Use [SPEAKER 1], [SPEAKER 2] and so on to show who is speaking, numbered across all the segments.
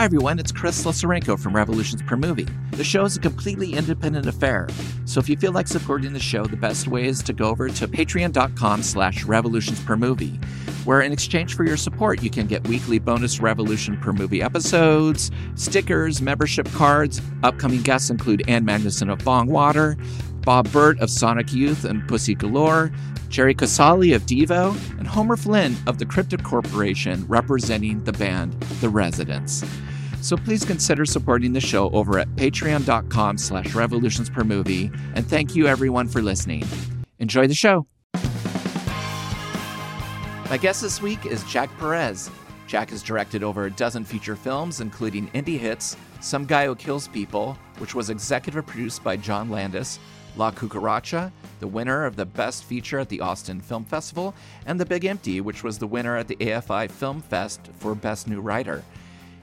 [SPEAKER 1] Hi, everyone. It's Chris Losarenko from Revolutions Per Movie. The show is a completely independent affair, so if you feel like supporting the show, the best way is to go over to patreon.com slash revolutions per movie, where in exchange for your support, you can get weekly bonus Revolution Per Movie episodes, stickers, membership cards. Upcoming guests include Ann Magnuson of Bongwater, Bob Bert of Sonic Youth and Pussy Galore, Jerry Casale of Devo, and Homer Flynn of the Cryptic Corporation representing the band The Residents. So please consider supporting the show over at patreon.com slash revolutions per movie. And thank you everyone for listening. Enjoy the show. My guest this week is Jack Perez. Jack has directed over a dozen feature films, including indie hits Some Guy Who Kills People, which was executive produced by John Landis, La Cucaracha, the winner of the Best Feature at the Austin Film Festival, and The Big Empty, which was the winner at the AFI Film Fest for Best New Writer.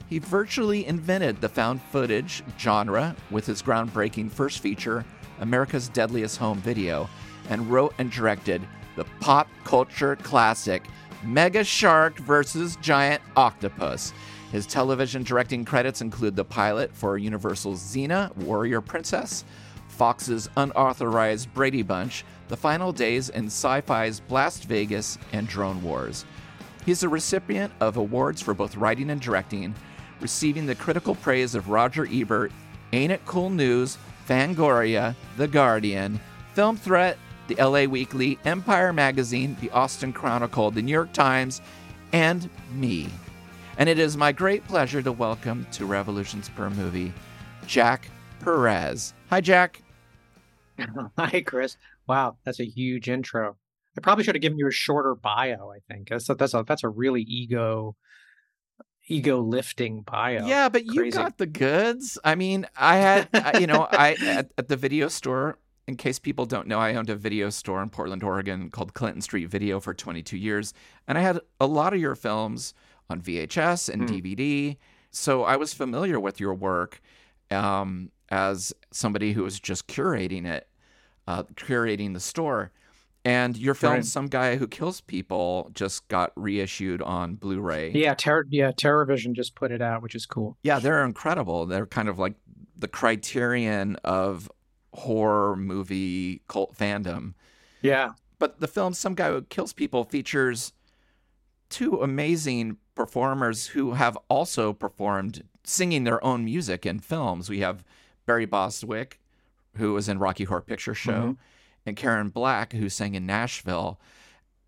[SPEAKER 1] He virtually invented the found footage genre with his groundbreaking first feature, America's Deadliest Home Video, and wrote and directed the pop culture classic Mega Shark vs. Giant Octopus. His television directing credits include the pilot for Universal's Xena, Warrior Princess, Fox's unauthorized Brady Bunch, The Final Days, and Sci Fi's Blast Vegas and Drone Wars. He's a recipient of awards for both writing and directing, receiving the critical praise of Roger Ebert, Ain't It Cool News, Fangoria, The Guardian, Film Threat, the LA Weekly, Empire Magazine, the Austin Chronicle, the New York Times, and me. And it is my great pleasure to welcome to Revolutions Per Movie, Jack Perez. Hi, Jack.
[SPEAKER 2] Hi, Chris. Wow, that's a huge intro. I probably should have given you a shorter bio. I think that's a, that's a that's a really ego ego lifting bio.
[SPEAKER 1] Yeah, but you got the goods. I mean, I had you know I at, at the video store. In case people don't know, I owned a video store in Portland, Oregon called Clinton Street Video for 22 years, and I had a lot of your films on VHS and mm. DVD. So I was familiar with your work um, as somebody who was just curating it, uh, curating the store. And your film, right. some guy who kills people, just got reissued on Blu-ray.
[SPEAKER 2] Yeah, Terror, yeah, Terrorvision just put it out, which is cool.
[SPEAKER 1] Yeah, they're incredible. They're kind of like the criterion of horror movie cult fandom.
[SPEAKER 2] Yeah.
[SPEAKER 1] But the film, some guy who kills people, features two amazing performers who have also performed singing their own music in films. We have Barry Bostwick, who was in Rocky Horror Picture Show. Mm-hmm and Karen Black, who sang in Nashville.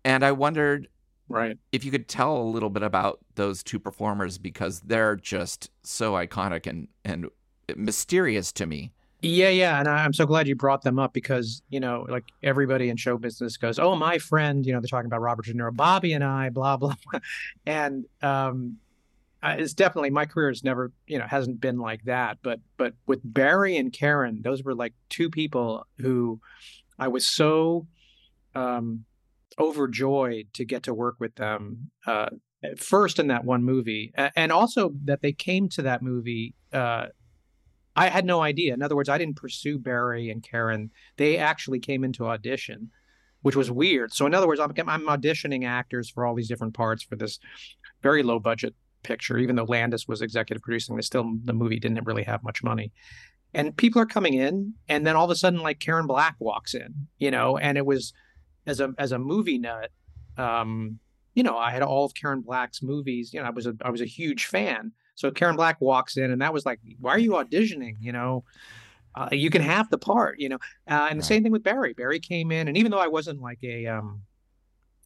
[SPEAKER 1] And I wondered
[SPEAKER 2] right
[SPEAKER 1] if you could tell a little bit about those two performers because they're just so iconic and and mysterious to me.
[SPEAKER 2] Yeah, yeah, and I'm so glad you brought them up because you know, like everybody in show business goes, "Oh, my friend," you know, they're talking about Robert De Niro, Bobby, and I, blah blah, blah. and um, it's definitely my career has never, you know, hasn't been like that. But but with Barry and Karen, those were like two people who I was so um, overjoyed to get to work with them uh, first in that one movie, and also that they came to that movie. Uh, I had no idea. In other words, I didn't pursue Barry and Karen. They actually came into audition, which was weird. So, in other words, I'm, I'm auditioning actors for all these different parts for this very low budget picture. Even though Landis was executive producing, they still the movie didn't really have much money and people are coming in and then all of a sudden like karen black walks in you know and it was as a as a movie nut um you know i had all of karen black's movies you know i was a i was a huge fan. So karen black walks in and that was like why are you auditioning? You know uh, you can have the part you know uh, and the same thing with barry. Barry came in and even though i wasn't like a um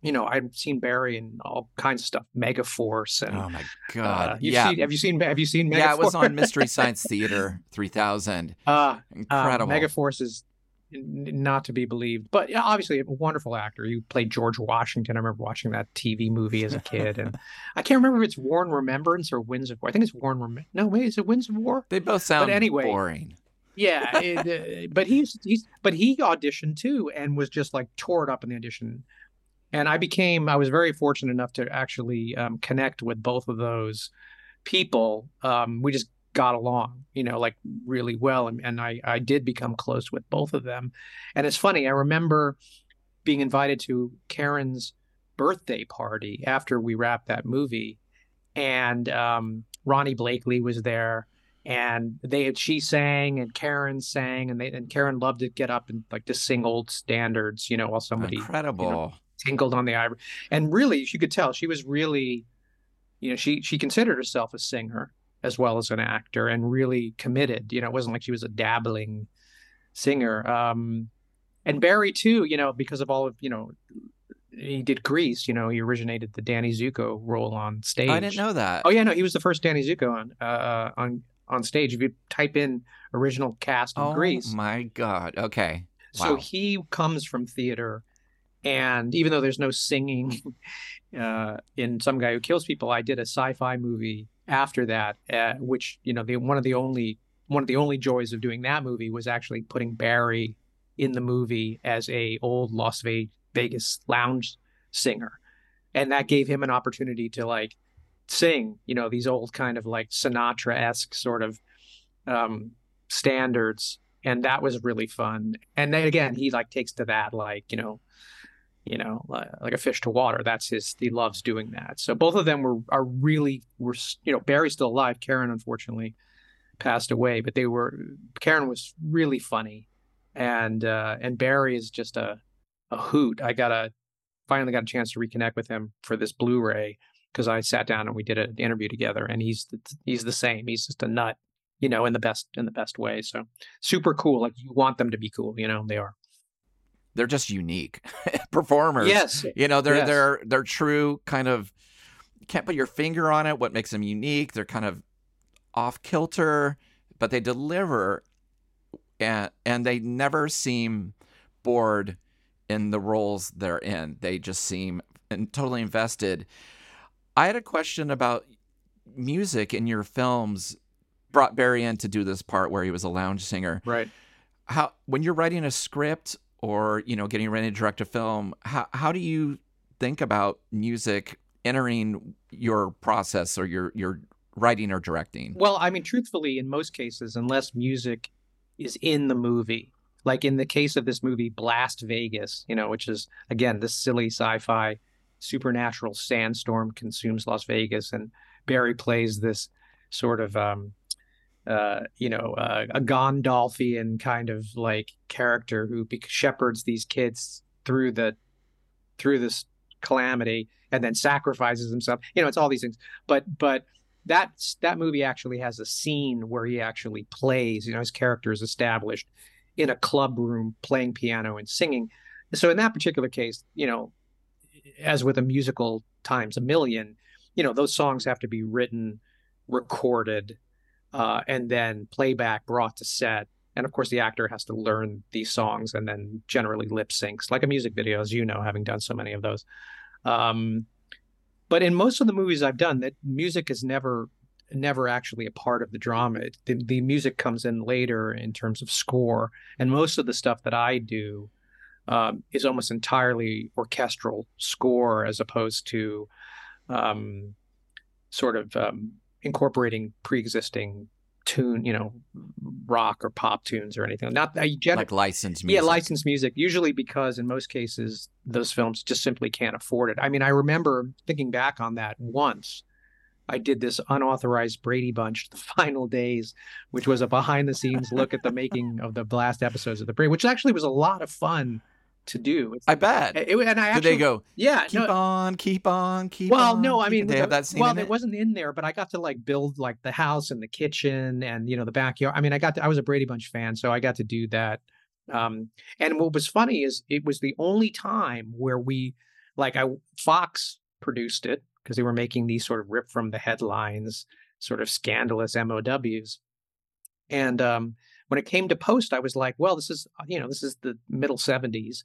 [SPEAKER 2] you know, I've seen Barry and all kinds of stuff, Megaforce, and
[SPEAKER 1] oh my god,
[SPEAKER 2] uh,
[SPEAKER 1] yeah.
[SPEAKER 2] Seen, have you seen? Have you seen? Megaforce?
[SPEAKER 1] Yeah, it was on Mystery Science Theater 3000. Uh, Incredible.
[SPEAKER 2] Uh, Megaforce is not to be believed, but obviously a wonderful actor. You played George Washington. I remember watching that TV movie as a kid, and I can't remember if it's War and Remembrance or Winds of War. I think it's War and Rem- No, wait, is it Winds of War?
[SPEAKER 1] They both sound but anyway, boring.
[SPEAKER 2] Yeah, it, uh, but he's he's but he auditioned too and was just like tore it up in the audition and I became I was very fortunate enough to actually um, connect with both of those people. Um, we just got along, you know, like really well, and, and I I did become close with both of them. And it's funny, I remember being invited to Karen's birthday party after we wrapped that movie, and um, Ronee Blakley was there, and they she sang and Karen sang, and they and Karen loved to get up and like to sing old standards, you know, while somebody
[SPEAKER 1] incredible
[SPEAKER 2] you know, tinkled on the ivory, and really you could tell she was really, you know, she she considered herself a singer as well as an actor and really committed. You know, it wasn't like she was a dabbling singer. Um, and Barry too, you know, because of all of you know, he did Grease. You know, he originated the Danny Zuko role on stage.
[SPEAKER 1] I didn't know that.
[SPEAKER 2] Oh yeah, no, he was the first Danny Zuko on uh, on on stage. If you type in original cast of Greece.
[SPEAKER 1] oh,
[SPEAKER 2] Grease,
[SPEAKER 1] my God. Okay. Wow.
[SPEAKER 2] So he comes from theater, and even though there's no singing uh, in Some Guy Who Kills People, I did a sci-fi movie after that, uh, which you know the one of the only one of the only joys of doing that movie was actually putting Barry in the movie as a old Las Vegas lounge singer, and that gave him an opportunity to like sing, you know, these old kind of like Sinatra-esque sort of um, standards and that was really fun. And then again, he like takes to that like you know, you know, like, a fish to water. That's his. He loves doing that. So both of them were are really were you know Barry's still alive. Karen unfortunately passed away, but they were Karen was really funny, and uh, and Barry is just a a hoot. I got a finally got a chance to reconnect with him for this Blu-ray because I sat down and we did an interview together, and he's he's the same. He's just a nut you know, in the best in the best way. So super cool. Like you want them to be cool, you know, they are.
[SPEAKER 1] They're just unique performers.
[SPEAKER 2] Yes.
[SPEAKER 1] You know, they're
[SPEAKER 2] Yes.
[SPEAKER 1] they're they're true kind of can't put your finger on it what makes them unique. They're kind of off kilter, but they deliver and and they never seem bored in the roles they're in. They just seem and totally invested. I had a question about music in your films. Brought Barry in to do this part where he was a lounge singer
[SPEAKER 2] Right.
[SPEAKER 1] how when you're writing a script or you know getting ready to direct a film how how do you think about music entering your process or your your writing or directing?
[SPEAKER 2] Well, I mean, truthfully, in most cases, unless music is in the movie, like in the case of this movie, Blast Vegas, you know, which is again this silly sci-fi supernatural sandstorm consumes Las Vegas, and Barry plays this sort of um uh, you know, uh, a Gandalfian kind of like character who shepherds these kids through the through this calamity and then sacrifices himself. You know, it's all these things. But but that that movie actually has a scene where he actually plays. You know, his character is established in a club room playing piano and singing. So in that particular case, you know, as with a musical times a million, you know, those songs have to be written, recorded, uh, and then playback brought to set. And of course, the actor has to learn these songs and then generally lip syncs, like a music video, as you know, having done so many of those. Um, but in most of the movies I've done, that music is never, never actually a part of the drama. It, the, the music comes in later in terms of score, and most of the stuff that I do um, is almost entirely orchestral score, as opposed to um, sort of um, incorporating pre-existing tune, you know, rock or pop tunes or anything. Not I gen-
[SPEAKER 1] like licensed
[SPEAKER 2] yeah, licensed music. Usually because in most cases those films just simply can't afford it. I mean, I remember thinking back on that once. I did this unauthorized Brady Bunch, the final days, which was a behind the scenes look at the making of the last episodes of the Brady, which actually was a lot of fun to do. It's-
[SPEAKER 1] i bet
[SPEAKER 2] it- and I
[SPEAKER 1] did they go
[SPEAKER 2] yeah,
[SPEAKER 1] keep
[SPEAKER 2] no,
[SPEAKER 1] on keep on keep
[SPEAKER 2] well,
[SPEAKER 1] on Well,
[SPEAKER 2] no, I mean,
[SPEAKER 1] they have that scene
[SPEAKER 2] well, it
[SPEAKER 1] it?
[SPEAKER 2] wasn't in there, but I got to like build like the house and the kitchen and you know the backyard. I mean, I got to, I was a Brady Bunch fan, so I got to do that. Um, and what was funny is it was the only time where we, like, I Fox produced it because they were making these sort of rip from the headlines, sort of scandalous MOWs, and um, when it came to post, I was like, well, this is you know this is the middle '70s.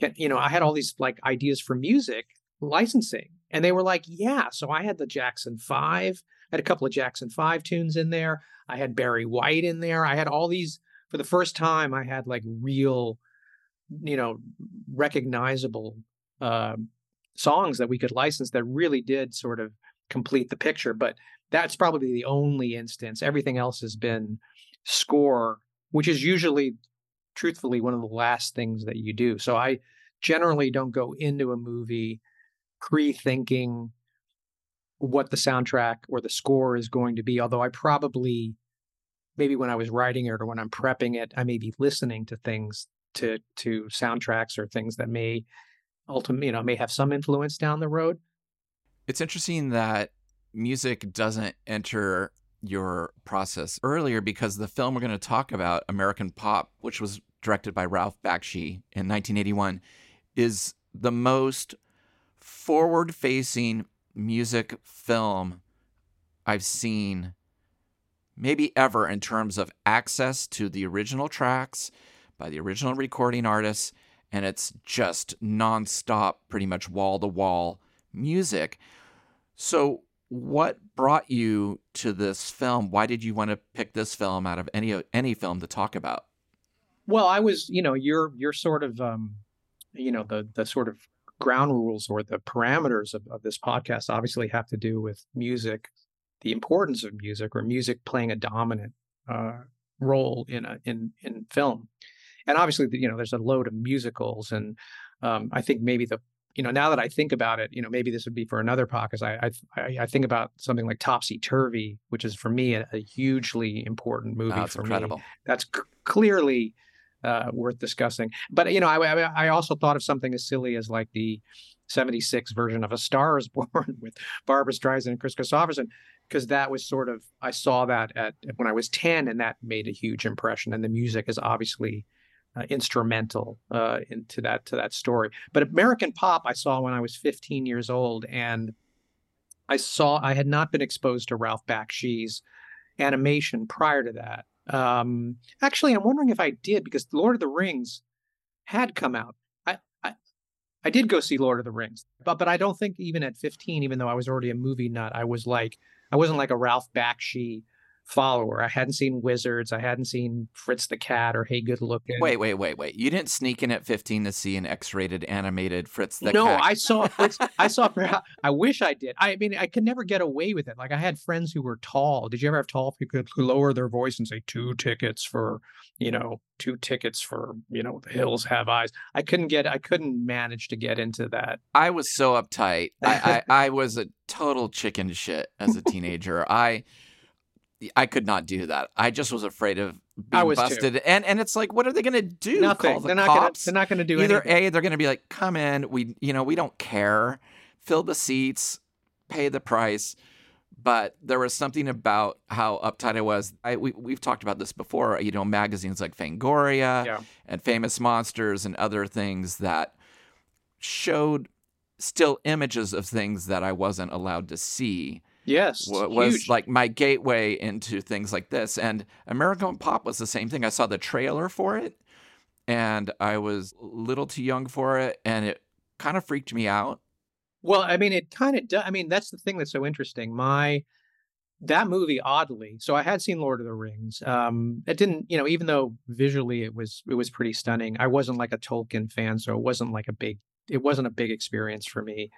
[SPEAKER 2] And, you know, I had all these like ideas for music licensing. And they were like, yeah. So I had the Jackson 5, I had a couple of Jackson 5 tunes in there. I had Barry White in there. I had all these for the first time I had like real, you know, recognizable um songs that we could license that really did sort of complete the picture. But that's probably the only instance. Everything else has been score, which is usually truthfully one of the last things that you do. So I generally don't go into a movie pre-thinking what the soundtrack or the score is going to be. Although I probably, maybe when I was writing it or when I'm prepping it, I may be listening to things to to soundtracks or things that may ultimately, you know, may have some influence down the road.
[SPEAKER 1] It's interesting that music doesn't enter your process earlier because the film we're going to talk about, American Pop, which was directed by Ralph Bakshi in 1981, is the most forward facing music film I've seen maybe ever in terms of access to the original tracks by the original recording artists. And it's just nonstop, pretty much wall to wall music. So, what brought you to this film? Why did you want to pick this film out of any any film to talk about?
[SPEAKER 2] Well, I was, you know, you're you're sort of, um, you know, the the sort of ground rules or the parameters of, of this podcast obviously have to do with music, the importance of music, or music playing a dominant uh, role in a in in film, and obviously, you know, there's a load of musicals, and um, I think maybe the you know, now that I think about it, you know, maybe this would be for another podcast. I I, I think about something like Topsy Turvy, which is for me a, a hugely important movie.
[SPEAKER 1] For incredible.
[SPEAKER 2] me, that's c- clearly uh, worth discussing. But you know, I, I also thought of something as silly as like the '76 version of A Star Is Born with Barbra Streisand and Kris Kristofferson, because that was sort of I saw that at when I was 10, and that made a huge impression. And the music is obviously uh, instrumental uh, into that to that story. But American Pop, I saw when I was 15 years old, and I saw I had not been exposed to Ralph Bakshi's animation prior to that. Um, actually, I'm wondering if I did because Lord of the Rings had come out. I, I I did go see Lord of the Rings, but but I don't think even at 15, even though I was already a movie nut, I was like I wasn't like a Ralph Bakshi follower. I hadn't seen Wizards. I hadn't seen Fritz the Cat or Hey Good Looking.
[SPEAKER 1] Wait, wait, wait, wait. You didn't sneak in at 15 to see an X-rated animated Fritz the
[SPEAKER 2] no,
[SPEAKER 1] Cat.
[SPEAKER 2] No, I saw Fritz. I saw. I wish I did. I mean, I could never get away with it. Like I had friends who were tall. Did you ever have tall people who lower their voice and say two tickets for, you know, two tickets for, you know, the hills have eyes. I couldn't get. I couldn't manage to get into that.
[SPEAKER 1] I was so uptight. I, I, I was a total chicken shit as a teenager. I I could not do that. I just was afraid of being busted.
[SPEAKER 2] Too.
[SPEAKER 1] And and it's like, what are they going to do?
[SPEAKER 2] Nothing.
[SPEAKER 1] Call the
[SPEAKER 2] they're
[SPEAKER 1] not
[SPEAKER 2] cops? Gonna, they're not going to do
[SPEAKER 1] Either
[SPEAKER 2] anything.
[SPEAKER 1] A, they're going to be like, come in. We you know we don't care. Fill the seats, pay the price. But there was something about how uptight I was. I, we, we've talked about this before. You know, magazines like Fangoria
[SPEAKER 2] yeah.
[SPEAKER 1] and Famous Monsters and other things that showed still images of things that I wasn't allowed to see
[SPEAKER 2] Yes,
[SPEAKER 1] was
[SPEAKER 2] huge.
[SPEAKER 1] like my gateway into things like this. And American Pop was the same thing. I saw the trailer for it, and I was a little too young for it, and it kind of freaked me out.
[SPEAKER 2] Well, I mean, it kind of does. I mean, that's the thing that's so interesting. My that movie, oddly, so I had seen Lord of the Rings. Um, it didn't, you know, even though visually it was it was pretty stunning. I wasn't like a Tolkien fan, so it wasn't like a big it wasn't a big experience for me.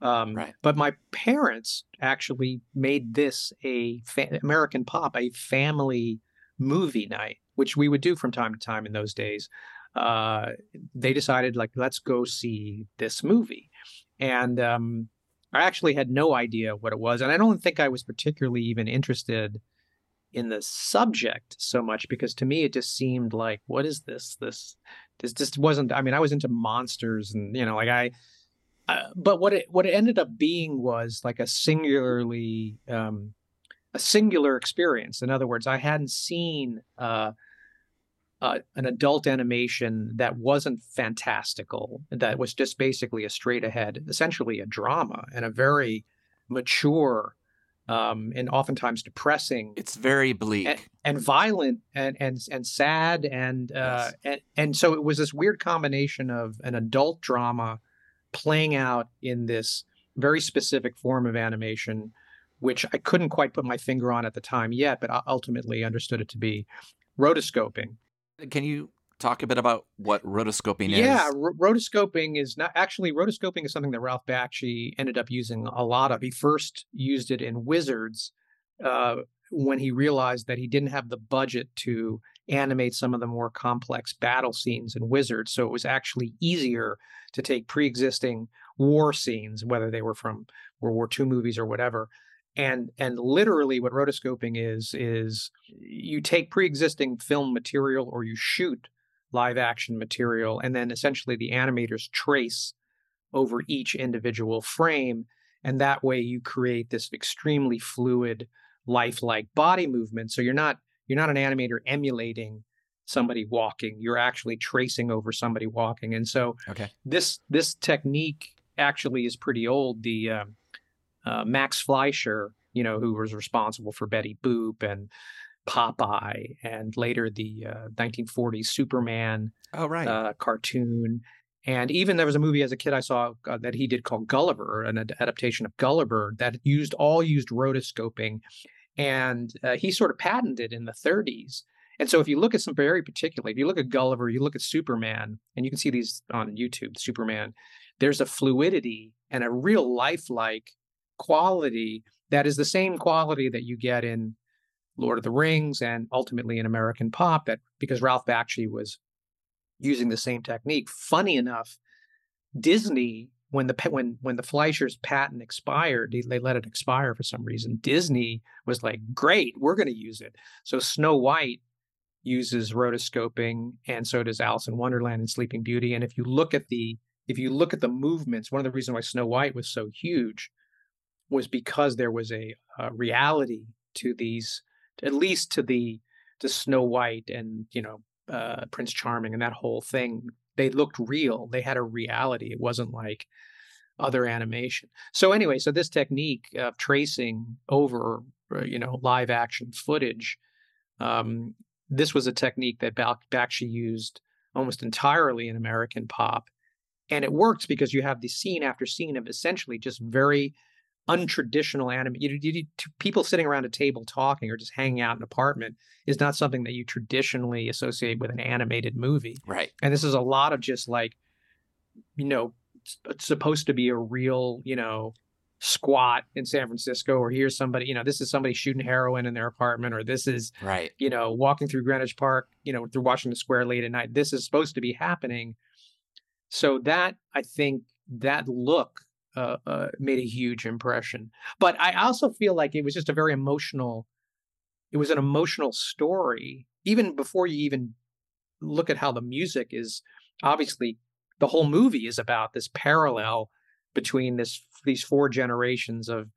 [SPEAKER 2] Um,
[SPEAKER 1] right.
[SPEAKER 2] But my parents actually made this a fa- American Pop a family movie night, which we would do from time to time in those days. Uh, they decided like let's go see this movie, and um, I actually had no idea what it was, and I don't think I was particularly even interested in the subject so much because to me it just seemed like what is this this this just wasn't i mean i was into monsters and you know like i uh, but what it what it ended up being was like a singularly um, a singular experience. In other words, I hadn't seen uh, uh, an adult animation that wasn't fantastical, that was just basically a straight ahead, essentially a drama and a very mature um, and oftentimes depressing.
[SPEAKER 1] It's very bleak
[SPEAKER 2] and, and violent and and and sad and uh,
[SPEAKER 1] yes.
[SPEAKER 2] and and so it was this weird combination of an adult drama playing out in this very specific form of animation, which I couldn't quite put my finger on at the time yet, but I ultimately understood it to be rotoscoping.
[SPEAKER 1] Can you talk a bit about what rotoscoping is?
[SPEAKER 2] Yeah, r- rotoscoping is not actually rotoscoping is something that Ralph Bakshi ended up using a lot of. He first used it in Wizards uh, when he realized that he didn't have the budget to animate some of the more complex battle scenes in Wizards. So it was actually easier to take pre-existing war scenes, whether they were from World War II movies or whatever. And and literally what rotoscoping is is you take pre-existing film material or you shoot live action material and then essentially the animators trace over each individual frame and that way you create this extremely fluid lifelike body movement so you're not you're not an animator emulating somebody walking. You're actually tracing over somebody walking. And so
[SPEAKER 1] okay.
[SPEAKER 2] this this technique actually is pretty old. The uh, uh, max fleischer you know who was responsible for betty boop and popeye and later the uh, 1940s superman
[SPEAKER 1] oh right.
[SPEAKER 2] uh, cartoon. And even there was a movie as a kid I saw uh, that he did called Gulliver, an ad- adaptation of Gulliver that used all used rotoscoping, and uh, he sort of patented in the 30s. And so if you look at some very particularly, if you look at Gulliver, you look at Superman, and you can see these on YouTube, Superman, there's a fluidity and a real lifelike quality that is the same quality that you get in Lord of the Rings and ultimately in American Pop. That because Ralph Bakshi was using the same technique. Funny enough, Disney when the when when the Fleischer's patent expired, they, let it expire for some reason. Disney was like, "Great, we're going to use it." So Snow White uses rotoscoping, and so does Alice in Wonderland and Sleeping Beauty. And if you look at the if you look at the movements, one of the reasons why Snow White was so huge was because there was a, a reality to these, at least to the to Snow White and you know uh, Prince Charming and that whole thing. They looked real. They had a reality. It wasn't like other animation. So anyway, so this technique of tracing over, uh, you know, live action footage, um, this was a technique that Bakshi used almost entirely in American pop, and it works because you have the scene after scene of essentially just very untraditional anime. You, you, people sitting around a table talking or just hanging out in an apartment is not something that you traditionally associate with an animated movie.
[SPEAKER 1] Right.
[SPEAKER 2] And this is a lot of just like, you know, it's uh, supposed to be a real, you know, squat in San Francisco, or here's somebody, you know, this is somebody shooting heroin in their apartment, or this is,
[SPEAKER 1] right,
[SPEAKER 2] you know, walking through Greenwich Park, you know, through Washington Square late at night. This is supposed to be happening. So that I think that look uh, uh, made a huge impression. But I also feel like it was just a very emotional. It was an emotional story, even before you even look at how the music is. Obviously, the whole movie is about this parallel between this these four generations of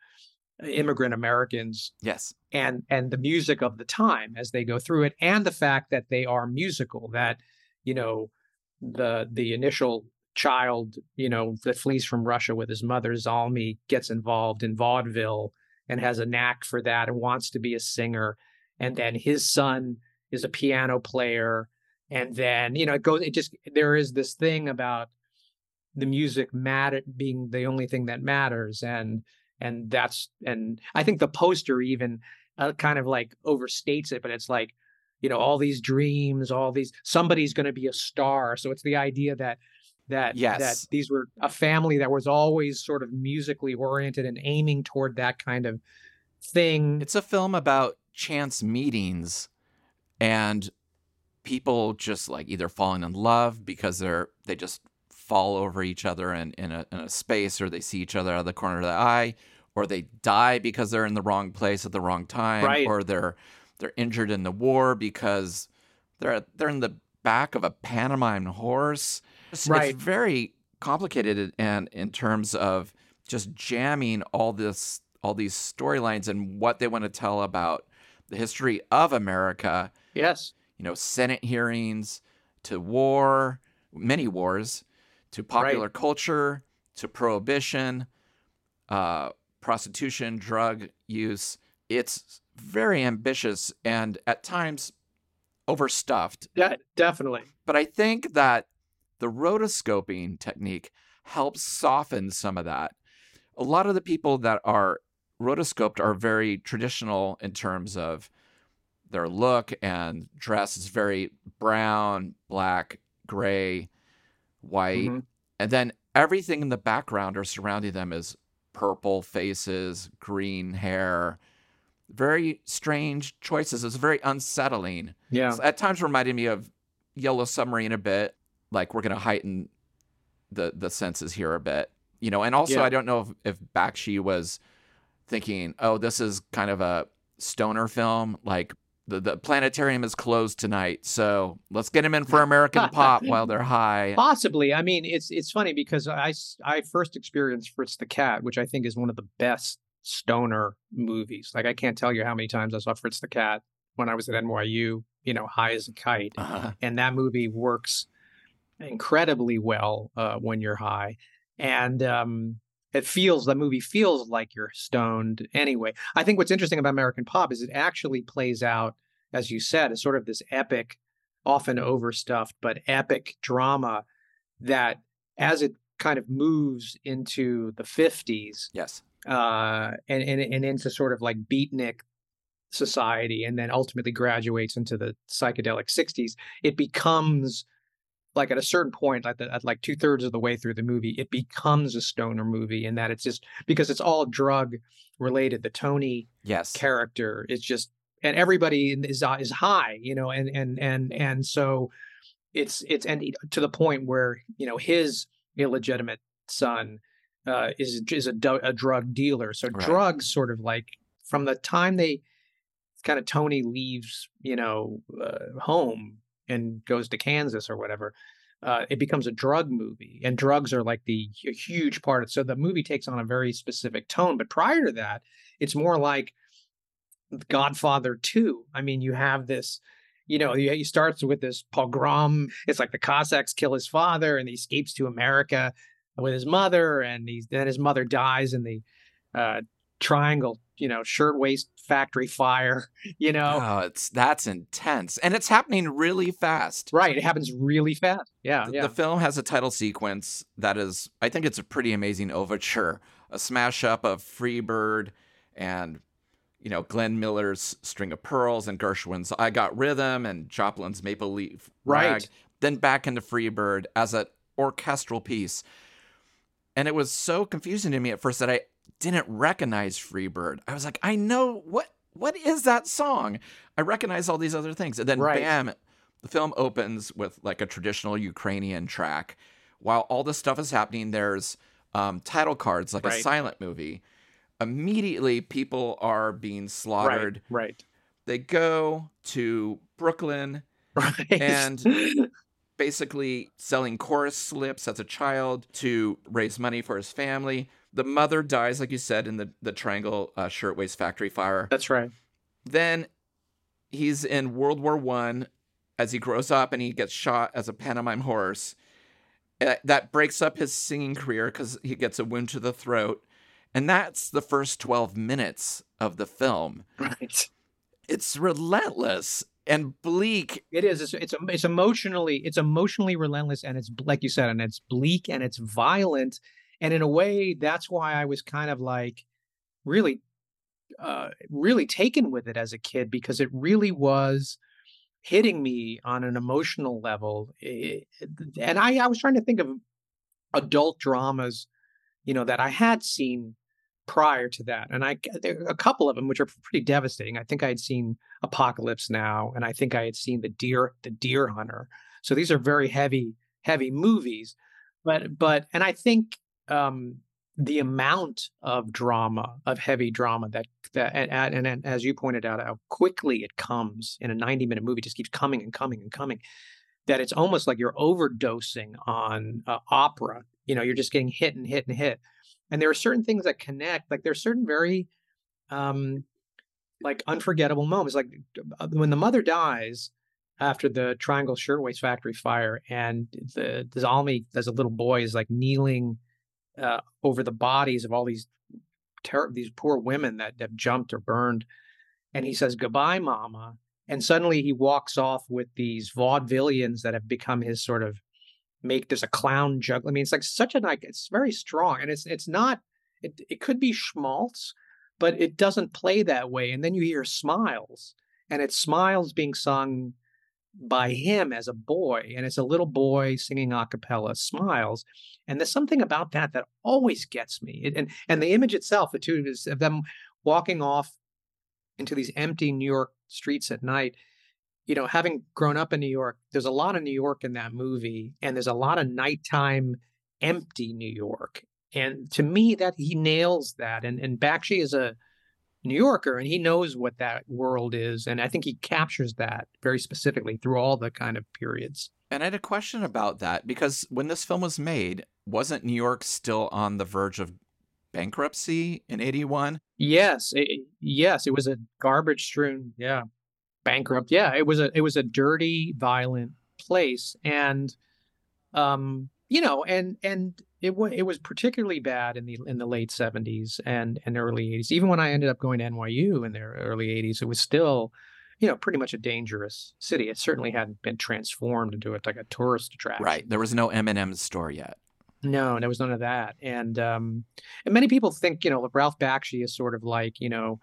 [SPEAKER 2] immigrant Americans.
[SPEAKER 1] Yes.
[SPEAKER 2] And and the music of the time as they go through it and the fact that they are musical that you know the the initial child, you know, that flees from Russia with his mother, Zalmy, gets involved in vaudeville and has a knack for that and wants to be a singer. And then his son is a piano player. And then, you know, it goes, it just, there is this thing about the music matter being the only thing that matters. And, and that's, and I think the poster even uh, kind of like overstates it, but it's like, you know, all these dreams, all these, somebody's going to be a star. So it's the idea that, that
[SPEAKER 1] yes.
[SPEAKER 2] that these were a family that was always sort of musically oriented and aiming toward that kind of thing.
[SPEAKER 1] It's a film about chance meetings and people just like either falling in love because they're they just fall over each other in, in, a, in a space or they see each other out of the corner of the eye or they die because they're in the wrong place at the wrong time
[SPEAKER 2] right.
[SPEAKER 1] or they're they're injured in the war because they're they're in the back of a pantomime horse it's,
[SPEAKER 2] right.
[SPEAKER 1] it's very complicated and in terms of just jamming all this all these storylines and what they want to tell about the history of America.
[SPEAKER 2] Yes.
[SPEAKER 1] You know, Senate hearings to war, many wars, to popular
[SPEAKER 2] right.
[SPEAKER 1] culture, to prohibition, uh, prostitution, drug use. It's very ambitious and at times overstuffed.
[SPEAKER 2] Yeah, definitely.
[SPEAKER 1] But I think that the rotoscoping technique helps soften some of that. A lot of the people that are rotoscoped are very traditional in terms of their look and dress is very brown, black, gray, white. Mm-hmm. And then everything in the background or surrounding them is purple faces, green hair. Very strange choices. It's very unsettling.
[SPEAKER 2] Yeah.
[SPEAKER 1] It's at times reminded me of Yellow Submarine a bit like we're going to heighten the the senses here a bit You know, and also
[SPEAKER 2] Yeah.
[SPEAKER 1] I don't know if, if Bakshi was thinking, oh, this is kind of a stoner film, like the, the planetarium is closed tonight, so let's get them in for American pop while they're high.
[SPEAKER 2] Possibly. I mean, it's it's funny because i i first experienced Fritz the Cat, which I think is one of the best stoner movies. Like I can't tell you how many times I saw Fritz the Cat when I was at NYU, you know, high as a kite.
[SPEAKER 1] Uh-huh.
[SPEAKER 2] and that movie works incredibly well uh, when you're high and um, it feels the movie feels like you're stoned anyway i think what's interesting about american pop is it actually plays out as you said as sort of this epic often overstuffed but epic drama that as it kind of moves into the 50s
[SPEAKER 1] Yes.
[SPEAKER 2] uh, and, and and into sort of like beatnik society, and then ultimately graduates into the psychedelic '60s. It becomes like at a certain point, like the, at like two thirds of the way through the movie, it becomes a stoner movie, in that it's just because it's all drug related. The Tony
[SPEAKER 1] Yes.
[SPEAKER 2] character is just and everybody is uh, is high you know and and and and so it's it's and to the point where you know his illegitimate son uh is is a, a drug dealer so
[SPEAKER 1] Right.
[SPEAKER 2] drugs sort of like from the time they kind of tony leaves you know uh, home and goes to kansas or whatever uh, it becomes a drug movie and drugs are like the huge part of so the movie takes on a very specific tone but prior to that it's more like Godfather 2. I mean, you have this, you know, he he starts with this pogrom. It's like the Cossacks kill his father and he escapes to America with his mother. And he's, then his mother dies in the uh, triangle, you know, shirtwaist factory fire, you know.
[SPEAKER 1] Oh, it's that's intense, and it's happening really fast.
[SPEAKER 2] Right. It happens really fast. Yeah.
[SPEAKER 1] The-
[SPEAKER 2] yeah.
[SPEAKER 1] The film has a title sequence that is, I think it's a pretty amazing overture, a smash up of Freebird and, you know, Glenn Miller's String of Pearls and Gershwin's I Got Rhythm and Joplin's Maple Leaf Rag,
[SPEAKER 2] Right.
[SPEAKER 1] then back into Freebird as an orchestral piece. And it was so confusing to me at first that I didn't recognize Freebird. I was like, I know what what is that song? I recognize all these other things. And then
[SPEAKER 2] Right.
[SPEAKER 1] bam, the film opens with like a traditional Ukrainian track. While all this stuff is happening, there's um, title cards like a silent movie. Immediately, people are being slaughtered.
[SPEAKER 2] Right.
[SPEAKER 1] They go to Brooklyn,
[SPEAKER 2] Right.
[SPEAKER 1] And- basically selling chorus slips as a child to raise money for his family. The mother dies, like you said, in the, the Triangle uh, Shirtwaist Factory fire.
[SPEAKER 2] That's right.
[SPEAKER 1] Then he's in World War One as he grows up and he gets shot as a pantomime horse. Uh, That breaks up his singing career because he gets a wound to the throat. And that's the first 12 minutes of the film.
[SPEAKER 2] Right.
[SPEAKER 1] It's relentless and bleak.
[SPEAKER 2] It is. It's, it's it's emotionally it's emotionally relentless, and it's like you said, and it's bleak and it's violent, and in a way, that's why I was kind of like really, uh, really taken with it as a kid because it really was hitting me on an emotional level, Eh, and I I was trying to think of adult dramas, you know, that I had seen prior to that, and I there a couple of them which are pretty devastating. I think I had seen Apocalypse Now, and I think I had seen the Deer the Deer Hunter. So these are very heavy heavy movies, but but and I think um, the amount of drama of heavy drama that that and, and, and as you pointed out how quickly it comes in a 90 minute movie just keeps coming and coming and coming that it's almost like you're overdosing on uh, opera you know you're just getting hit and hit and hit. And there are certain things that connect like there's certain very um like unforgettable moments like uh, when the mother dies after the triangle shirtwaist factory fire and the the Zalmi as a little boy is like kneeling uh, over the bodies of all these ter- these poor women that have jumped or burned and he says goodbye mama and suddenly he walks off with these vaudevillians that have become his sort of make there's a clown juggle. I mean, it's like such a like it's very strong, and it's it's not. It it could be schmaltz, but it doesn't play that way. And then you hear smiles, and it's smiles being sung by him as a boy, and it's a little boy singing a cappella, smiles. And there's something about that that always gets me. It, and and the image itself, the two is of them walking off into these empty New York streets at night you know, having grown up in New York, there's a lot of New York in that movie, and there's a lot of nighttime, empty New York. and to me that he nails that and and Bakshi is a New Yorker and he knows what that world is and I think he captures that very specifically through all the kind of periods.
[SPEAKER 1] And I had a question about that because when this film was made, wasn't New York still on the verge of bankruptcy in 81?
[SPEAKER 2] Yes, it, yes, it was a garbage strewn, yeah, bankrupt. Yeah, it was a it was a dirty, violent place and um you know, and and it was it was particularly bad in the in the late seventies and and early eighties. Even when I ended up going to NYU in the early eighties, it was still, you know, pretty much a dangerous city. It certainly hadn't been transformed into a, like a tourist attraction.
[SPEAKER 1] Right. There was no M and M's store yet.
[SPEAKER 2] No, there was none of that. And um, and many people think you know Ralph Bakshi is sort of like you know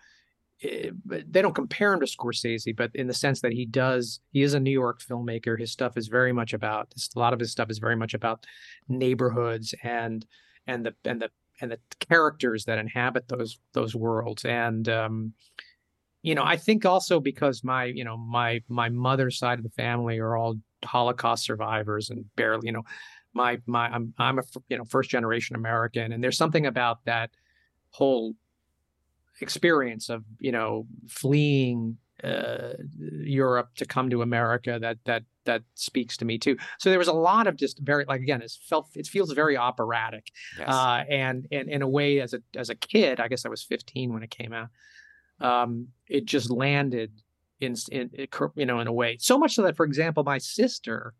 [SPEAKER 2] they don't compare him to Scorsese, but in the sense that he does, he is a New York filmmaker. His stuff is very much about a lot of his stuff is very much about neighborhoods and and the and the and the characters that inhabit those those worlds. And um, you know, I think also because my you know my my mother's side of the family are all Holocaust survivors and barely you know my my I'm I'm a you know first generation American, and there's something about that whole experience of you know fleeing uh, Europe to come to America that that that speaks to me too. So there was a lot of just very like again it felt it feels very operatic, yes. uh, and and in a way as a as a kid I guess I was 15 when it came out. Um, it just landed in, in you know in a way so much so that for example my sister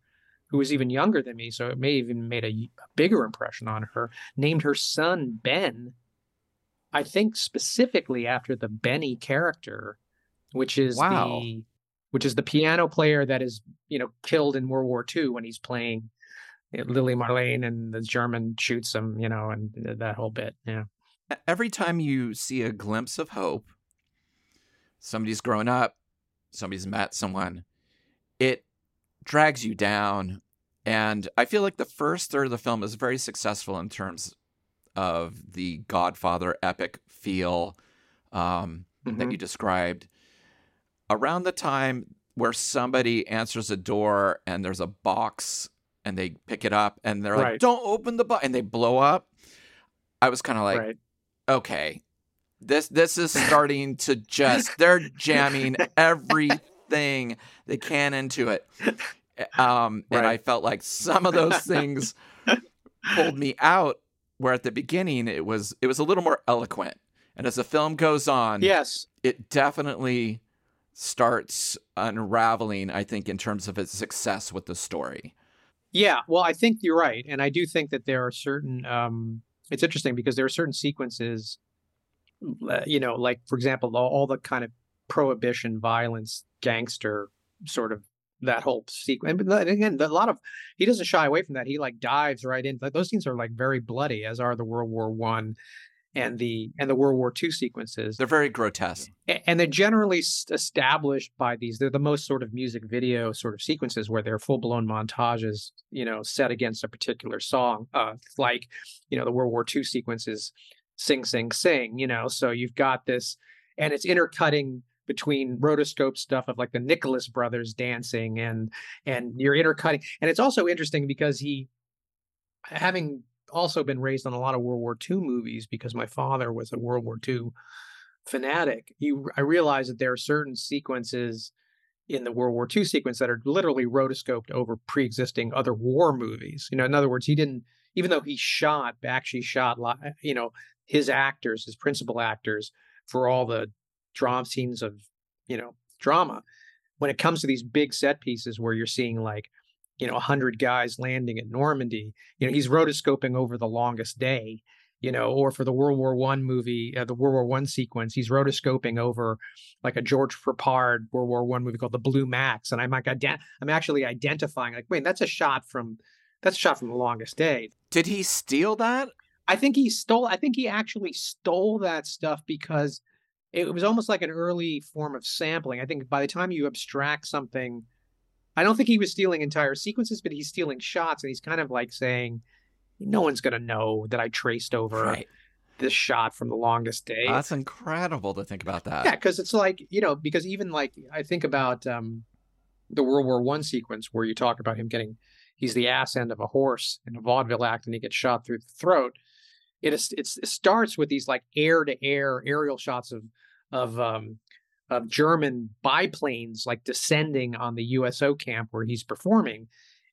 [SPEAKER 2] who was even younger than me so it may even made a, a bigger impression on her named her son Ben I think specifically after the Benny character, which is wow. the which is the piano player that is you know killed in World War II when he's playing Lily Marlene and the German shoots him, you know, and that whole bit. Yeah.
[SPEAKER 1] Every time you see a glimpse of hope, somebody's grown up, somebody's met someone, it drags you down. And I feel like the first third of the film is very successful in terms of the Godfather epic feel um, mm-hmm. that you described. Around the time where somebody answers a door and there's a box and they pick it up and they're right. like, "Don't open the box," and they blow up. I was kind of like, right. "Okay, this this is starting to just they're jamming everything they can into it." Um, right. and I felt like some of those things pulled me out where at the beginning it was it was a little more eloquent. And as the film goes on
[SPEAKER 2] yes.
[SPEAKER 1] it definitely starts unraveling i think in terms of its success with the story.
[SPEAKER 2] Yeah. Well i think you're right. And i do think that there are certain um it's interesting because there are certain sequences you know like for example all, all the kind of prohibition violence gangster sort of that whole sequence. And again, a lot of he doesn't shy away from that. He like dives right in. Those scenes are like very bloody, as are the World War One and the and the World War II sequences.
[SPEAKER 1] They're very grotesque,
[SPEAKER 2] and they're generally established by these. They're the most sort of music video sort of sequences where they're full blown montages, you know, set against a particular song, uh, like you know the World War II sequences, sing, sing, sing. You know, so you've got this, and it's intercutting between rotoscope stuff of like the Nicholas brothers dancing and and you're intercutting. And it's also interesting because he having also been raised on a lot of World War II movies because my father was a World War II fanatic. You I realized that there are certain sequences in the World War II sequence that are literally rotoscoped over pre-existing other war movies. You know, in other words, he didn't even though he shot, actually shot, you know, his actors, his principal actors for all the drama scenes of you know drama. When it comes to these big set pieces where you're seeing like you know 100 guys landing at normandy you know he's rotoscoping over the longest day you know or for the world war one movie uh, the world war one sequence he's rotoscoping over like a george Peppard world war one movie called the blue max and i'm like ident- i'm actually identifying like wait that's a shot from that's a shot from the longest day.
[SPEAKER 1] Did he steal that?
[SPEAKER 2] I think he stole i think he actually stole that stuff because it was almost like an early form of sampling. I think by the time you abstract something, I don't think he was stealing entire sequences, but he's stealing shots, and he's kind of like saying, "No one's going to know that I traced over right. this shot from the longest day."
[SPEAKER 1] Oh, that's incredible to think about that.
[SPEAKER 2] Yeah, because it's like you know, because even like I think about um, the World War One sequence where you talk about him getting, he's the ass end of a horse in a vaudeville act, and he gets shot through the throat it is it's, it starts with these like air to air aerial shots of of um of German biplanes like descending on the USO camp where he's performing.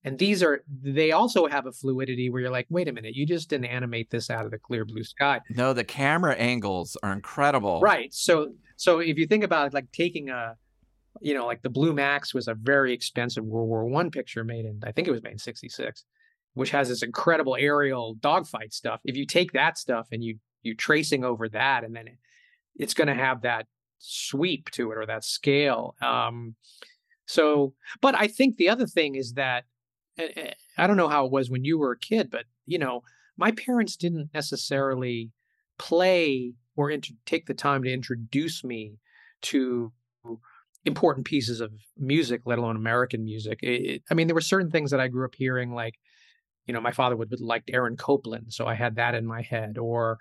[SPEAKER 2] And these are they also have a fluidity where you're like, wait a minute, you just didn't animate this out of the clear blue sky.
[SPEAKER 1] No, the camera angles are incredible.
[SPEAKER 2] Right. So so if you think about like taking a you know, like the Blue Max was a very expensive World War One picture made in I think it was made in sixty six, which has this incredible aerial dogfight stuff. If you take that stuff and you you tracing over that and then it, it's going to have that sweep to it or that scale. Um, so, but I think the other thing is that eh, eh, I don't know how it was when you were a kid, but you know, my parents didn't necessarily play or inter- take the time to introduce me to important pieces of music, let alone American music. It, it, I mean, there were certain things that I grew up hearing, like, you know, my father would, would liked Aaron Copland, so I had that in my head, or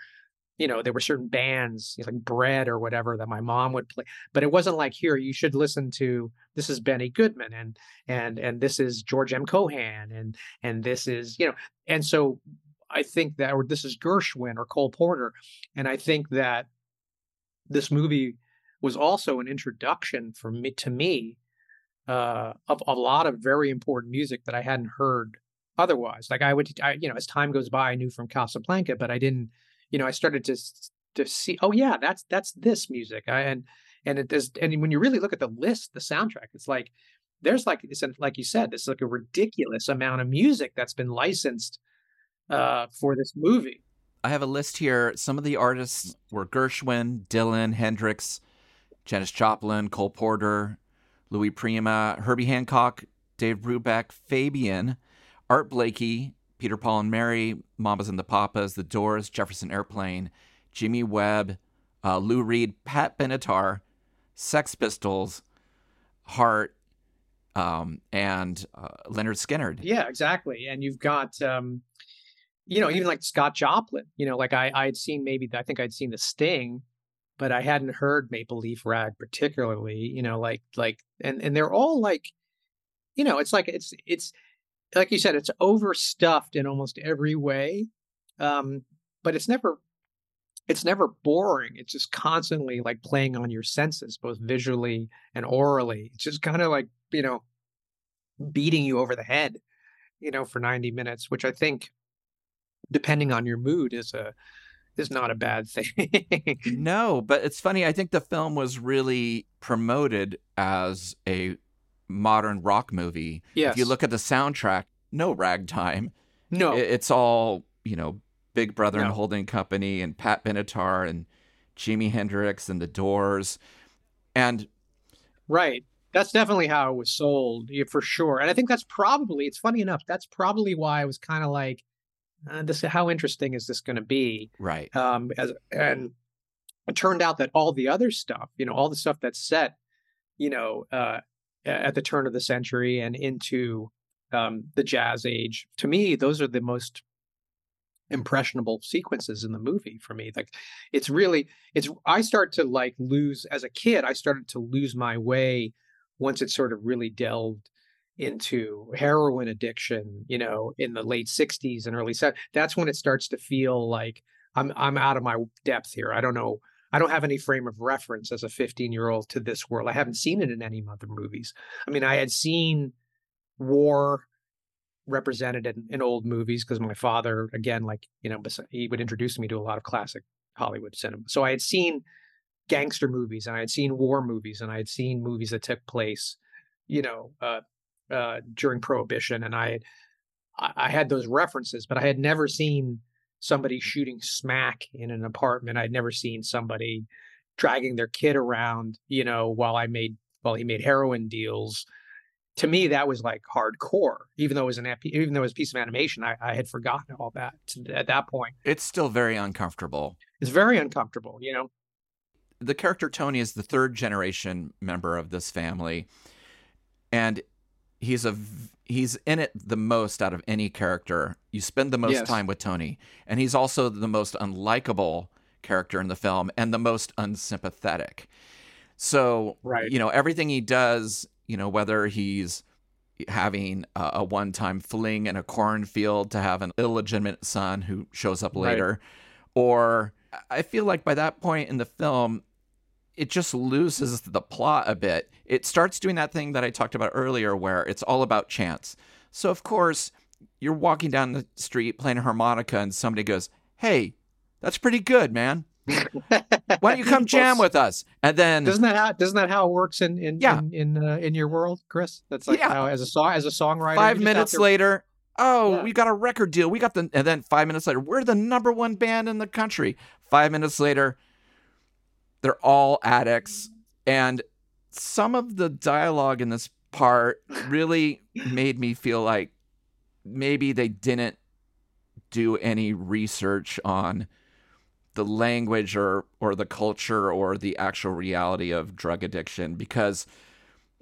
[SPEAKER 2] you know, there were certain bands like Bread or whatever that my mom would play, but it wasn't like here you should listen to this is Benny Goodman and and and this is George M. Cohan and and this is you know, and so I think that or this is Gershwin or Cole Porter, and I think that this movie was also an introduction for me to me uh, of a lot of very important music that I hadn't heard otherwise. Like I would, I, you know, as time goes by, I knew from Casablanca, but I didn't you know, I started to to see, oh yeah, that's that's this music. I, and and it does. And when you really look at the list, the soundtrack, it's like there's like it's like you said, there's like a ridiculous amount of music that's been licensed uh, for this movie.
[SPEAKER 1] I have a list here. Some of the artists were Gershwin, Dylan, Hendrix, Janis Joplin, Cole Porter, Louis Prima, Herbie Hancock, Dave Brubeck, Fabian, Art Blakey, Peter, Paul, and Mary, Mamas and the Papas, The Doors, Jefferson Airplane, Jimmy Webb, uh, Lou Reed, Pat Benatar, Sex Pistols, Heart, um, and uh, Lynyrd Skynyrd.
[SPEAKER 2] Yeah, exactly. And you've got, um, you know, even like Scott Joplin. You know, like I I'd seen maybe I think I'd seen the Sting, but I hadn't heard Maple Leaf Rag particularly. You know, like like and and they're all like, you know, it's like it's it's like you said, it's overstuffed in almost every way, um, but it's never it's never boring. It's just constantly like playing on your senses, both visually and orally. It's just kind of like you know beating you over the head, you know, for ninety minutes, which I think, depending on your mood, is a is not a bad thing.
[SPEAKER 1] no, but it's funny. I think the film was really promoted as a modern rock movie.
[SPEAKER 2] Yes.
[SPEAKER 1] If you look at the soundtrack, no ragtime.
[SPEAKER 2] No.
[SPEAKER 1] It's all, you know, Big Brother
[SPEAKER 2] no.
[SPEAKER 1] and Holding Company and Pat Benatar and Jimi Hendrix and the Doors. And
[SPEAKER 2] Right. That's definitely how it was sold, yeah, for sure. And I think that's probably it's funny enough, that's probably why I was kind of like uh, this how interesting is this going to be?
[SPEAKER 1] Right.
[SPEAKER 2] Um as and it turned out that all the other stuff, you know, all the stuff that's set, you know, uh at the turn of the century and into um, the jazz age. To me, those are the most impressionable sequences in the movie for me. Like it's really it's I start to like lose as a kid, I started to lose my way once it sort of really delved into heroin addiction, you know, in the late 60s and early 70s. That's when it starts to feel like I'm I'm out of my depth here. I don't know I don't have any frame of reference as a 15 year old to this world. I haven't seen it in any other movies. I mean, I had seen war represented in, in old movies because my father, again, like, you know, he would introduce me to a lot of classic Hollywood cinema. So I had seen gangster movies and I had seen war movies and I had seen movies that took place, you know, uh, uh, during Prohibition. And I, I had those references, but I had never seen somebody shooting smack in an apartment. I'd never seen somebody dragging their kid around, you know, while I made while he made heroin deals. To me, that was like hardcore. Even though it was an even though it was a piece of animation, I, I had forgotten all that at that point.
[SPEAKER 1] It's still very uncomfortable.
[SPEAKER 2] It's very uncomfortable, you know.
[SPEAKER 1] The character Tony is the third generation member of this family, and he's a he's in it the most out of any character. You spend the most yes. time with Tony, and he's also the most unlikable character in the film and the most unsympathetic. So,
[SPEAKER 2] right.
[SPEAKER 1] you know, everything he does, you know, whether he's having a, a one-time fling in a cornfield to have an illegitimate son who shows up later, or I feel like by that point in the film, it just loses the plot a bit. It starts doing that thing that I talked about earlier where it's all about chance. So, of course, you're walking down the street playing a harmonica and somebody goes, Hey, that's pretty good, man. Why don't you come jam with us? And then
[SPEAKER 2] doesn't that how doesn't that how it works in in
[SPEAKER 1] Yeah.
[SPEAKER 2] in in, uh, in your world, Chris? That's like
[SPEAKER 1] Yeah.
[SPEAKER 2] how as a song as a songwriter.
[SPEAKER 1] five
[SPEAKER 2] you're just out
[SPEAKER 1] minutes later, oh,
[SPEAKER 2] Yeah.
[SPEAKER 1] we got a record deal. We got the, and then five minutes later, we're the number one band in the country. Five minutes later, they're all addicts. And some of the dialogue in this part really made me feel like maybe they didn't do any research on the language or or the culture or the actual reality of drug addiction because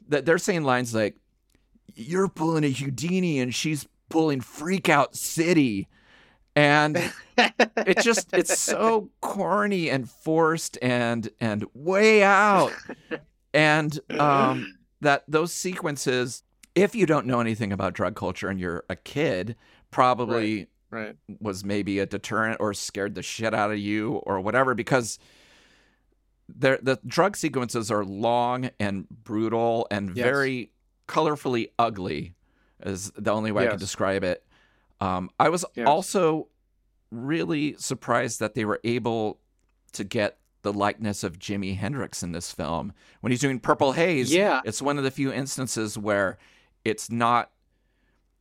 [SPEAKER 1] th- they're saying lines like you're pulling a Houdini and she's pulling Freak Out City. And it just it's so corny and forced and and way out. And um that those sequences, if you don't know anything about drug culture and you're a kid, probably
[SPEAKER 2] right.
[SPEAKER 1] was maybe a deterrent or scared the shit out of you or whatever because the the drug sequences are long and brutal and
[SPEAKER 2] Yes.
[SPEAKER 1] very colorfully ugly is the only way I can describe it. Um, I was
[SPEAKER 2] Yes.
[SPEAKER 1] also really surprised that they were able to get the likeness of Jimi Hendrix in this film when he's doing Purple Haze.
[SPEAKER 2] Yeah.
[SPEAKER 1] It's one of the few instances where it's not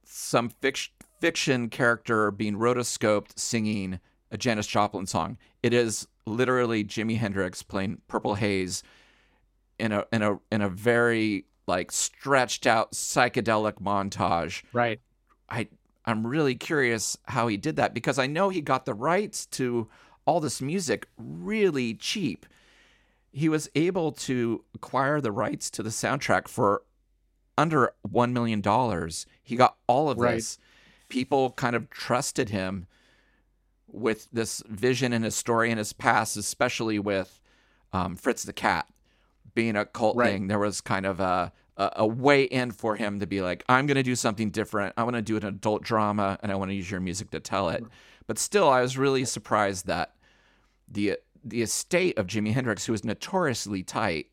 [SPEAKER 1] some fic- fiction character being rotoscoped singing a Janis Joplin song. It is literally Jimi Hendrix playing Purple Haze in a in a in a very like stretched out psychedelic montage.
[SPEAKER 2] Right.
[SPEAKER 1] I I'm really curious how he did that because I know he got the rights to all this music really cheap. He was able to acquire the rights to the soundtrack for under 1 million dollars. He got all of
[SPEAKER 2] Right.
[SPEAKER 1] this. People kind of trusted him with this vision and his story and his past, especially with um, Fritz the Cat being a cult
[SPEAKER 2] Right.
[SPEAKER 1] thing. There was kind of a, a a way in for him to be like, I'm going to do something different. I want to do an adult drama, and I want to use your music to tell it. But still, I was really surprised that the the estate of Jimi Hendrix, who was notoriously tight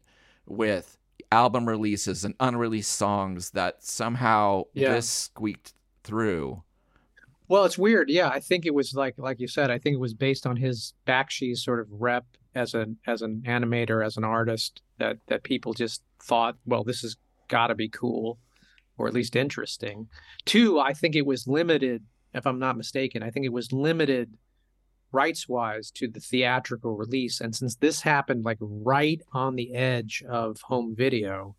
[SPEAKER 1] with album releases and unreleased songs, that somehow
[SPEAKER 2] Yeah.
[SPEAKER 1] this squeaked through.
[SPEAKER 2] Well, it's weird. Yeah, I think it was like like you said. I think it was based on his Bakshi sort of rep as an as an animator, as an artist. That that people just thought, well, this has got to be cool, or at least interesting. Two, I think it was limited. If I'm not mistaken, I think it was limited rights wise to the theatrical release. And since this happened like right on the edge of home video,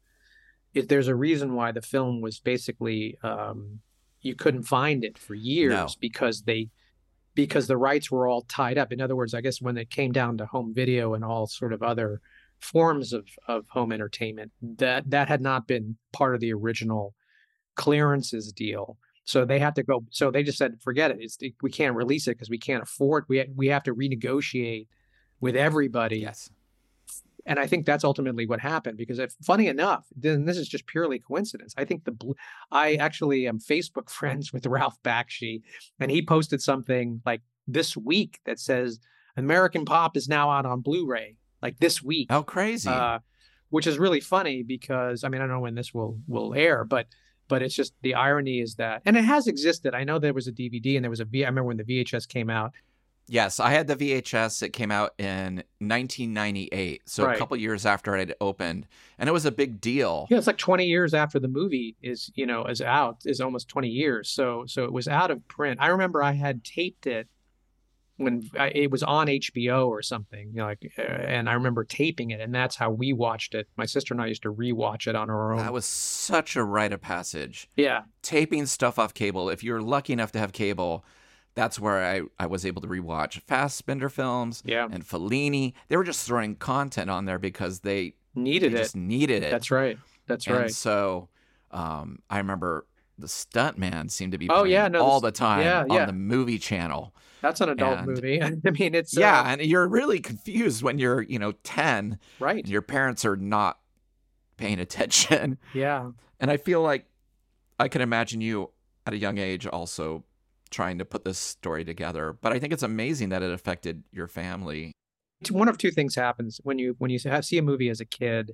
[SPEAKER 2] if there's a reason why the film was basically um, you couldn't find it for years
[SPEAKER 1] No.
[SPEAKER 2] because they because the rights were all tied up. In other words, I guess when it came down to home video and all sort of other forms of, of home entertainment, that that had not been part of the original clearances deal. So they had to go. So they just said, forget it. It's, we can't release it because we can't afford. We we have to renegotiate with everybody
[SPEAKER 1] Yes.
[SPEAKER 2] and I think that's ultimately what happened because if funny enough, then this is just purely coincidence. I think the I actually am Facebook friends with Ralph Bakshi, and he posted something like this week that says American Pop is now out on Blu-ray, like this week,
[SPEAKER 1] How crazy.
[SPEAKER 2] uh, which is really funny because I mean I don't know when this will will air, but but it's just the irony is that, and it has existed. I know there was a DVD and there was a V. I remember when the VHS came out.
[SPEAKER 1] Yes, I had the VHS. It came out in 1998, so
[SPEAKER 2] Right.
[SPEAKER 1] a couple years after it had opened, and it was a big deal.
[SPEAKER 2] Yeah, it's like 20 years after the movie is, you know, is out, is almost 20 years. So so it was out of print. I remember I had taped it when I, it was on HBO or something, you know, like, uh, and I remember taping it, and that's how we watched it. My sister and I used to rewatch it on our own.
[SPEAKER 1] That was such a rite of passage.
[SPEAKER 2] yeah,
[SPEAKER 1] Taping stuff off cable. If you're lucky enough to have cable, that's where I, I was able to rewatch Fassbinder films
[SPEAKER 2] yeah,
[SPEAKER 1] and Fellini. They were just throwing content on there because they, they
[SPEAKER 2] needed it.
[SPEAKER 1] just needed it.
[SPEAKER 2] That's right. That's
[SPEAKER 1] and
[SPEAKER 2] right.
[SPEAKER 1] so um, I remember the stuntman seemed to be
[SPEAKER 2] Oh, yeah, no,
[SPEAKER 1] all
[SPEAKER 2] the
[SPEAKER 1] the time
[SPEAKER 2] yeah,
[SPEAKER 1] on
[SPEAKER 2] yeah.
[SPEAKER 1] the movie channel.
[SPEAKER 2] That's an adult
[SPEAKER 1] and-
[SPEAKER 2] movie. I mean, it's uh,
[SPEAKER 1] yeah, and you're really confused when you're, you know, 10
[SPEAKER 2] right.
[SPEAKER 1] your parents are not paying attention.
[SPEAKER 2] Yeah,
[SPEAKER 1] And I feel like I can imagine you at a young age also trying to put this story together. But I think it's amazing that it affected your family.
[SPEAKER 2] One of two things happens when you when you see a movie as a kid,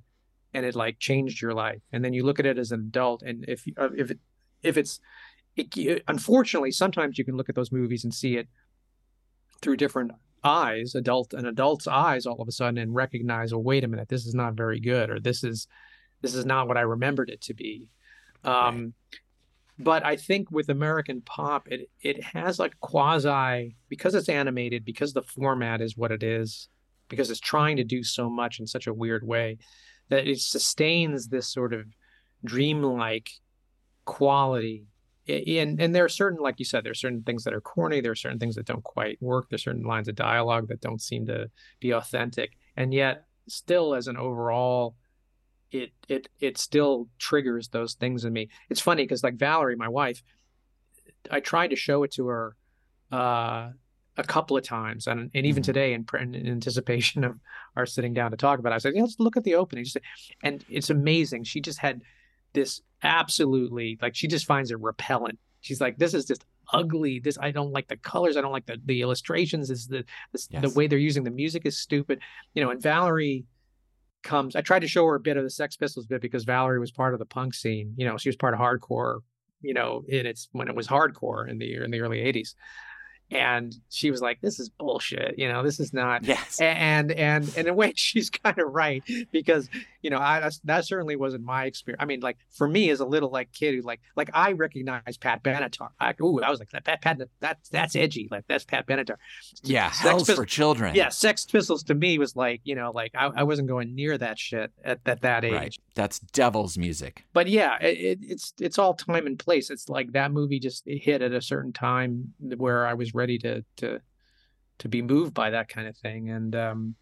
[SPEAKER 2] and it like changed your life, and then you look at it as an adult, and if uh, if it if it's it, unfortunately sometimes you can look at those movies and see it through different eyes, adult an adult's eyes, all of a sudden, and recognize, oh, wait a minute, this is not very good, or this is this is not what I remembered it to be. Um. But I think with American Pop, it it has like quasi because it's animated, because the format is what it is, because it's trying to do so much in such a weird way, that it sustains this sort of dreamlike quality and and there are certain like you said there are certain things that are corny there are certain things that don't quite work there's certain lines of dialogue that don't seem to be authentic and yet still as an overall it it it still triggers those things in me it's funny because like valerie my wife i tried to show it to her uh a couple of times and, and even mm-hmm. today in, in, anticipation of our sitting down to talk about it i said yeah, let's look at the opening and it's amazing she just had this absolutely like she just finds it repellent. She's like, this is just ugly. This I don't like the colors. I don't like the the illustrations. Is the the, yes. the way they're using the music is stupid. You know, and Valerie comes. I tried to show her a bit of the Sex Pistols bit because Valerie was part of the punk scene. You know, she was part of hardcore. You know, in its when it was hardcore in the in the early '80s and she was like this is bullshit you know this is not
[SPEAKER 1] yes
[SPEAKER 2] and and and in a way she's kind of right because you know i that certainly wasn't my experience. I mean like for me as a little like kid who like like i recognize pat benatar. I, ooh i was like that pat, pat that's that's edgy. Like that's pat benatar.
[SPEAKER 1] Yeah sex for children.
[SPEAKER 2] Yeah sex pistols to me was like you know like i, I wasn't going near that shit at, at that age. Right.
[SPEAKER 1] that's devil's music.
[SPEAKER 2] But yeah it, it's it's all time and place. It's like that movie just hit at a certain time where i was ready to to to be moved by that kind of thing. And um,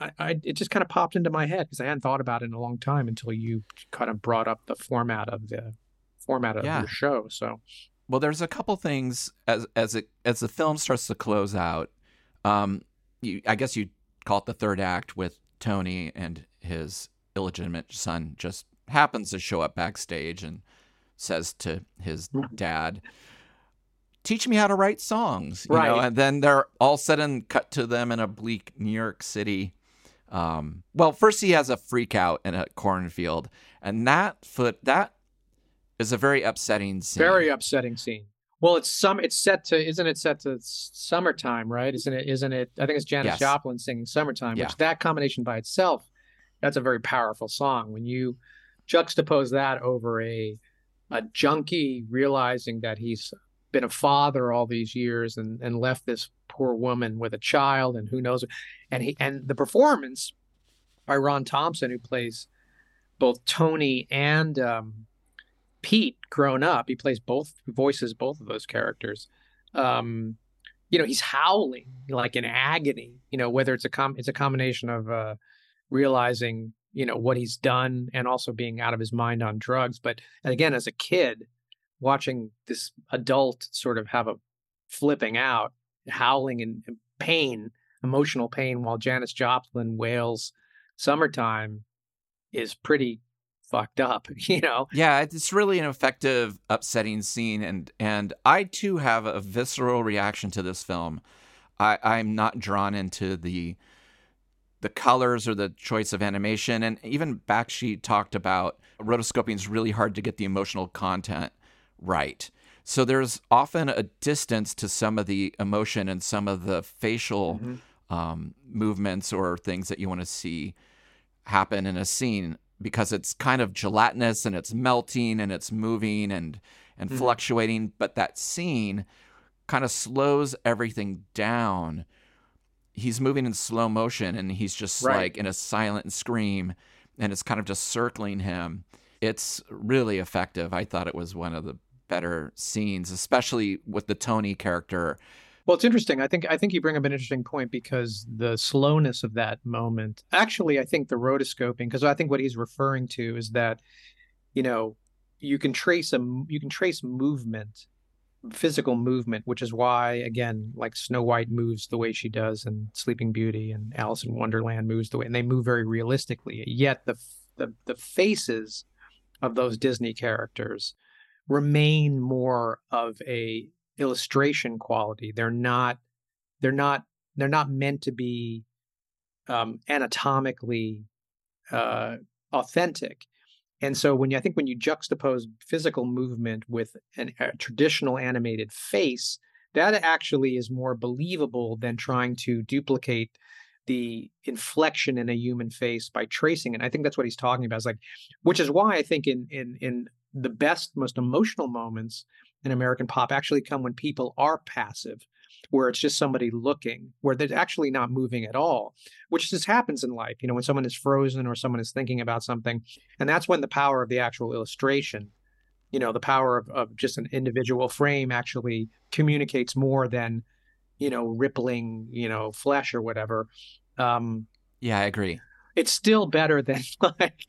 [SPEAKER 2] I, I it just kind of popped into my head because I hadn't thought about it in a long time until you kind of brought up the format of the format of yeah. your show. So,
[SPEAKER 1] well, there's a couple things as as it as the film starts to close out. Um, you, I guess you call it the third act with Tony and his illegitimate son just happens to show up backstage and says to his dad, teach me how to write songs you right. know and then they're all sudden cut to them in a bleak new york city um, well first he has a freak out in a cornfield and that foot that is a very upsetting scene
[SPEAKER 2] very upsetting scene well it's some it's set to isn't it set to summertime right isn't it isn't it i think it's janis yes. joplin singing summertime yeah. which that combination by itself that's a very powerful song when you juxtapose that over a a junkie realizing that he's been a father all these years and and left this poor woman with a child and who knows and he and the performance by Ron Thompson who plays both Tony and um, Pete grown up he plays both voices both of those characters um, you know he's howling like in agony you know whether it's a com it's a combination of uh, realizing you know what he's done and also being out of his mind on drugs. But again as a kid watching this adult sort of have a flipping out, howling in pain, emotional pain, while Janis Joplin wails "Summertime" is pretty fucked up, you know.
[SPEAKER 1] Yeah, it's really an effective, upsetting scene, and and I too have a visceral reaction to this film. I, I'm not drawn into the the colors or the choice of animation, and even Bakshi talked about rotoscoping is really hard to get the emotional content right. So there's often a distance to some of the emotion and some of the facial mm-hmm. um, movements or things that you want to see happen in a scene because it's kind of gelatinous and it's melting and it's moving and and mm-hmm. fluctuating. But that scene kind of slows everything down. He's moving in slow motion and he's just right. like in a silent scream and it's kind of just circling him. It's really effective. I thought it was one of the better scenes, especially with the Tony character.
[SPEAKER 2] Well, it's interesting. I think I think you bring up an interesting point because the slowness of that moment. Actually, I think the rotoscoping, because I think what he's referring to is that, you know, you can trace a you can trace movement, physical movement, which is why again, like Snow White moves the way she does, and Sleeping Beauty and Alice in Wonderland moves the way, and they move very realistically. Yet the the the faces of those Disney characters remain more of a illustration quality. They're not they're not they're not meant to be um, anatomically uh, authentic. And so when you, I think when you juxtapose physical movement with an, a traditional animated face, that actually is more believable than trying to duplicate the inflection in a human face by tracing it. And I think that's what he's talking about. It's like, which is why I think in in in the best, most emotional moments in American pop actually come when people are passive, where it's just somebody looking, where they're actually not moving at all, which just happens in life. You know, when someone is frozen or someone is thinking about something, and that's when the power of the actual illustration you know the power of, of just an individual frame actually communicates more than you know rippling you know flesh or whatever um
[SPEAKER 1] yeah i agree
[SPEAKER 2] it's still better than like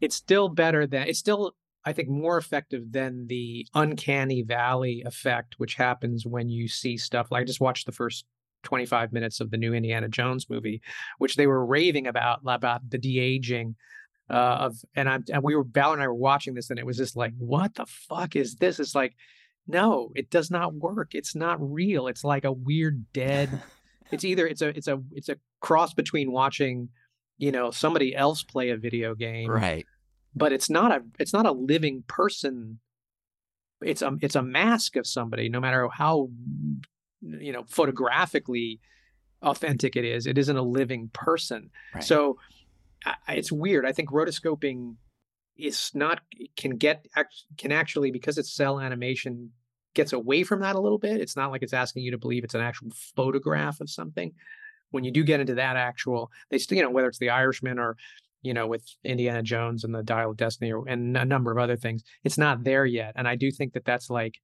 [SPEAKER 2] it's still better than it's still i think more effective than the uncanny valley effect which happens when you see stuff like i just watched the first 25 minutes of the new indiana jones movie which they were raving about about the de-aging uh, of and I'm and we were Val and I were watching this and it was just like, what the fuck is this? It's like, no, it does not work. It's not real. It's like a weird dead. it's either it's a it's a it's a cross between watching, you know, somebody else play a video game,
[SPEAKER 1] right?
[SPEAKER 2] But it's not a it's not a living person. It's a it's a mask of somebody. No matter how you know photographically authentic it is, it isn't a living person. Right. So it's weird. I think rotoscoping is not can get can actually because it's cell animation gets away from that a little bit. It's not like it's asking you to believe it's an actual photograph of something. When you do get into that actual, they still you know whether it's The Irishman or you know with Indiana Jones and the Dial of Destiny and a number of other things, it's not there yet. And I do think that that's like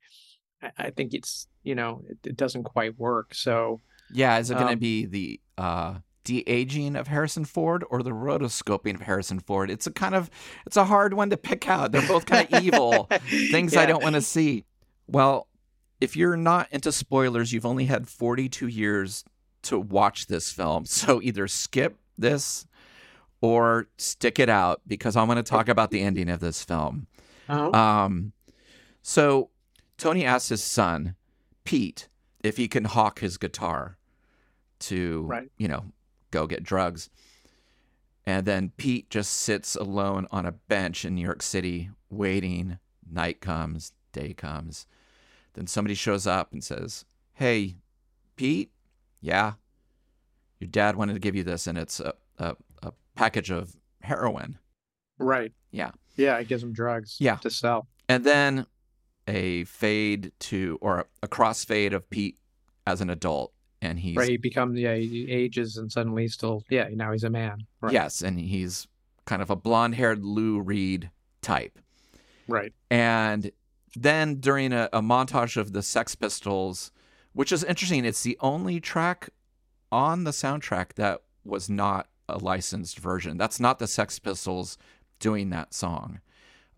[SPEAKER 2] I, think it's you know it, it, doesn't quite work. So
[SPEAKER 1] yeah, is it going to um, be the uh de-aging of Harrison Ford or the rotoscoping of Harrison Ford. It's a kind of it's a hard one to pick out. They're both kind of evil things yeah. I don't want to see. Well, if you're not into spoilers, you've only had 42 years to watch this film. So either skip this or stick it out because I'm going to talk about the ending of this film.
[SPEAKER 2] Oh.
[SPEAKER 1] Um so Tony asks his son, Pete, if he can hawk his guitar to
[SPEAKER 2] right.
[SPEAKER 1] you know go get drugs. And then Pete just sits alone on a bench in New York City, waiting. Night comes, day comes. Then somebody shows up and says, Hey, Pete? Yeah. Your dad wanted to give you this, and it's a, a package of heroin.
[SPEAKER 2] Right.
[SPEAKER 1] Yeah.
[SPEAKER 2] Yeah, it gives him drugs
[SPEAKER 1] yeah.
[SPEAKER 2] to sell.
[SPEAKER 1] And then a fade to, or a, crossfade of Pete as an adult and he's
[SPEAKER 2] right. He becomes yeah, he ages and suddenly he's still yeah. Now he's a man.
[SPEAKER 1] Right. Yes, and he's kind of a blonde-haired Lou Reed type.
[SPEAKER 2] Right.
[SPEAKER 1] And then during a, a montage of the Sex Pistols, which is interesting, it's the only track on the soundtrack that was not a licensed version. That's not the Sex Pistols doing that song.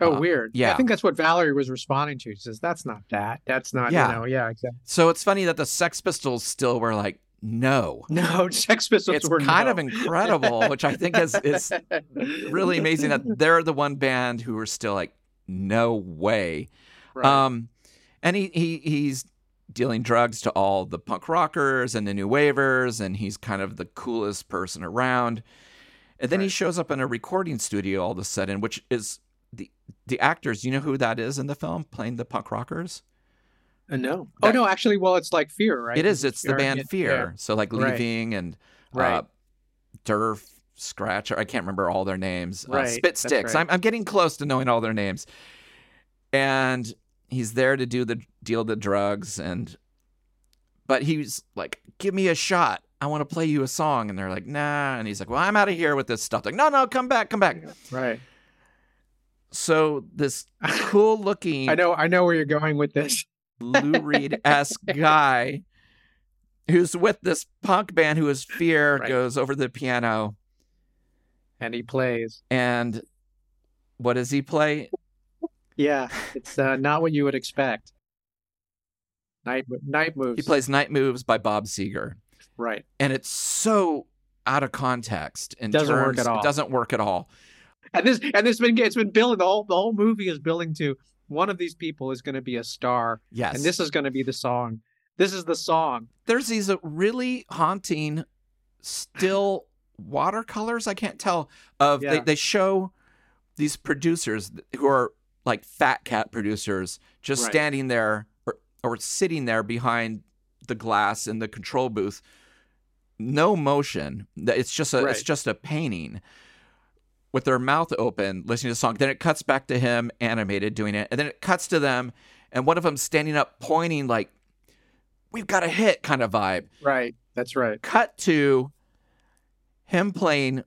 [SPEAKER 2] Oh, uh, weird.
[SPEAKER 1] Yeah.
[SPEAKER 2] I think that's what Valerie was responding to. She says, that's not that. That's not, yeah. you know, yeah, exactly.
[SPEAKER 1] So it's funny that the Sex Pistols still were like, no.
[SPEAKER 2] No, Sex Pistols
[SPEAKER 1] it's
[SPEAKER 2] were
[SPEAKER 1] kind
[SPEAKER 2] no.
[SPEAKER 1] of incredible, which I think is, is really amazing that they're the one band who are still like, no way.
[SPEAKER 2] Right.
[SPEAKER 1] Um, and he, he he's dealing drugs to all the punk rockers and the new wavers, and he's kind of the coolest person around. And then right. he shows up in a recording studio all of a sudden, which is the the actors. You know who that is in the film playing the punk rockers?
[SPEAKER 2] Uh, no. That, oh no, actually, well, it's like Fear, right?
[SPEAKER 1] It is. It's the band Fear. Yeah. So like Lee Ving right. and uh,
[SPEAKER 2] right.
[SPEAKER 1] Derf, Scratcher. I can't remember all their names.
[SPEAKER 2] Uh, right.
[SPEAKER 1] Uh, Spit Stix. Right. I'm I'm getting close to knowing all their names. And he's there to do the deal the drugs and but he's like, give me a shot. I want to play you a song. And they're like, nah. And he's like, well, I'm out of here with this stuff. Like, no, no, come back, come back.
[SPEAKER 2] Right.
[SPEAKER 1] So this cool looking
[SPEAKER 2] I know I know where you're going with this.
[SPEAKER 1] Lou Reed esque guy who's with this punk band who is fear right. goes over the piano
[SPEAKER 2] and he plays.
[SPEAKER 1] And what does he play?
[SPEAKER 2] Yeah, it's uh, not what you would expect. Night night moves.
[SPEAKER 1] He plays Night Moves by Bob Seger.
[SPEAKER 2] Right.
[SPEAKER 1] And it's so out of context and
[SPEAKER 2] doesn't
[SPEAKER 1] terms,
[SPEAKER 2] work at all.
[SPEAKER 1] It doesn't work at all
[SPEAKER 2] and this and this been it's been building the whole the whole movie is building to one of these people is going to be a star,
[SPEAKER 1] Yes.
[SPEAKER 2] and this is going to be the song. This is the song.
[SPEAKER 1] there's these uh, really haunting still watercolors i can't tell of they, they show these producers who are like fat cat producers just
[SPEAKER 2] Right.
[SPEAKER 1] standing there or, or sitting there behind the glass in the control booth no motion That- it's just a it's just a painting with their mouth open listening to the song then it cuts back to him animated doing it and then it cuts to them and one of them standing up pointing like we've got a hit kind of vibe
[SPEAKER 2] Right. That's right.
[SPEAKER 1] cut to him playing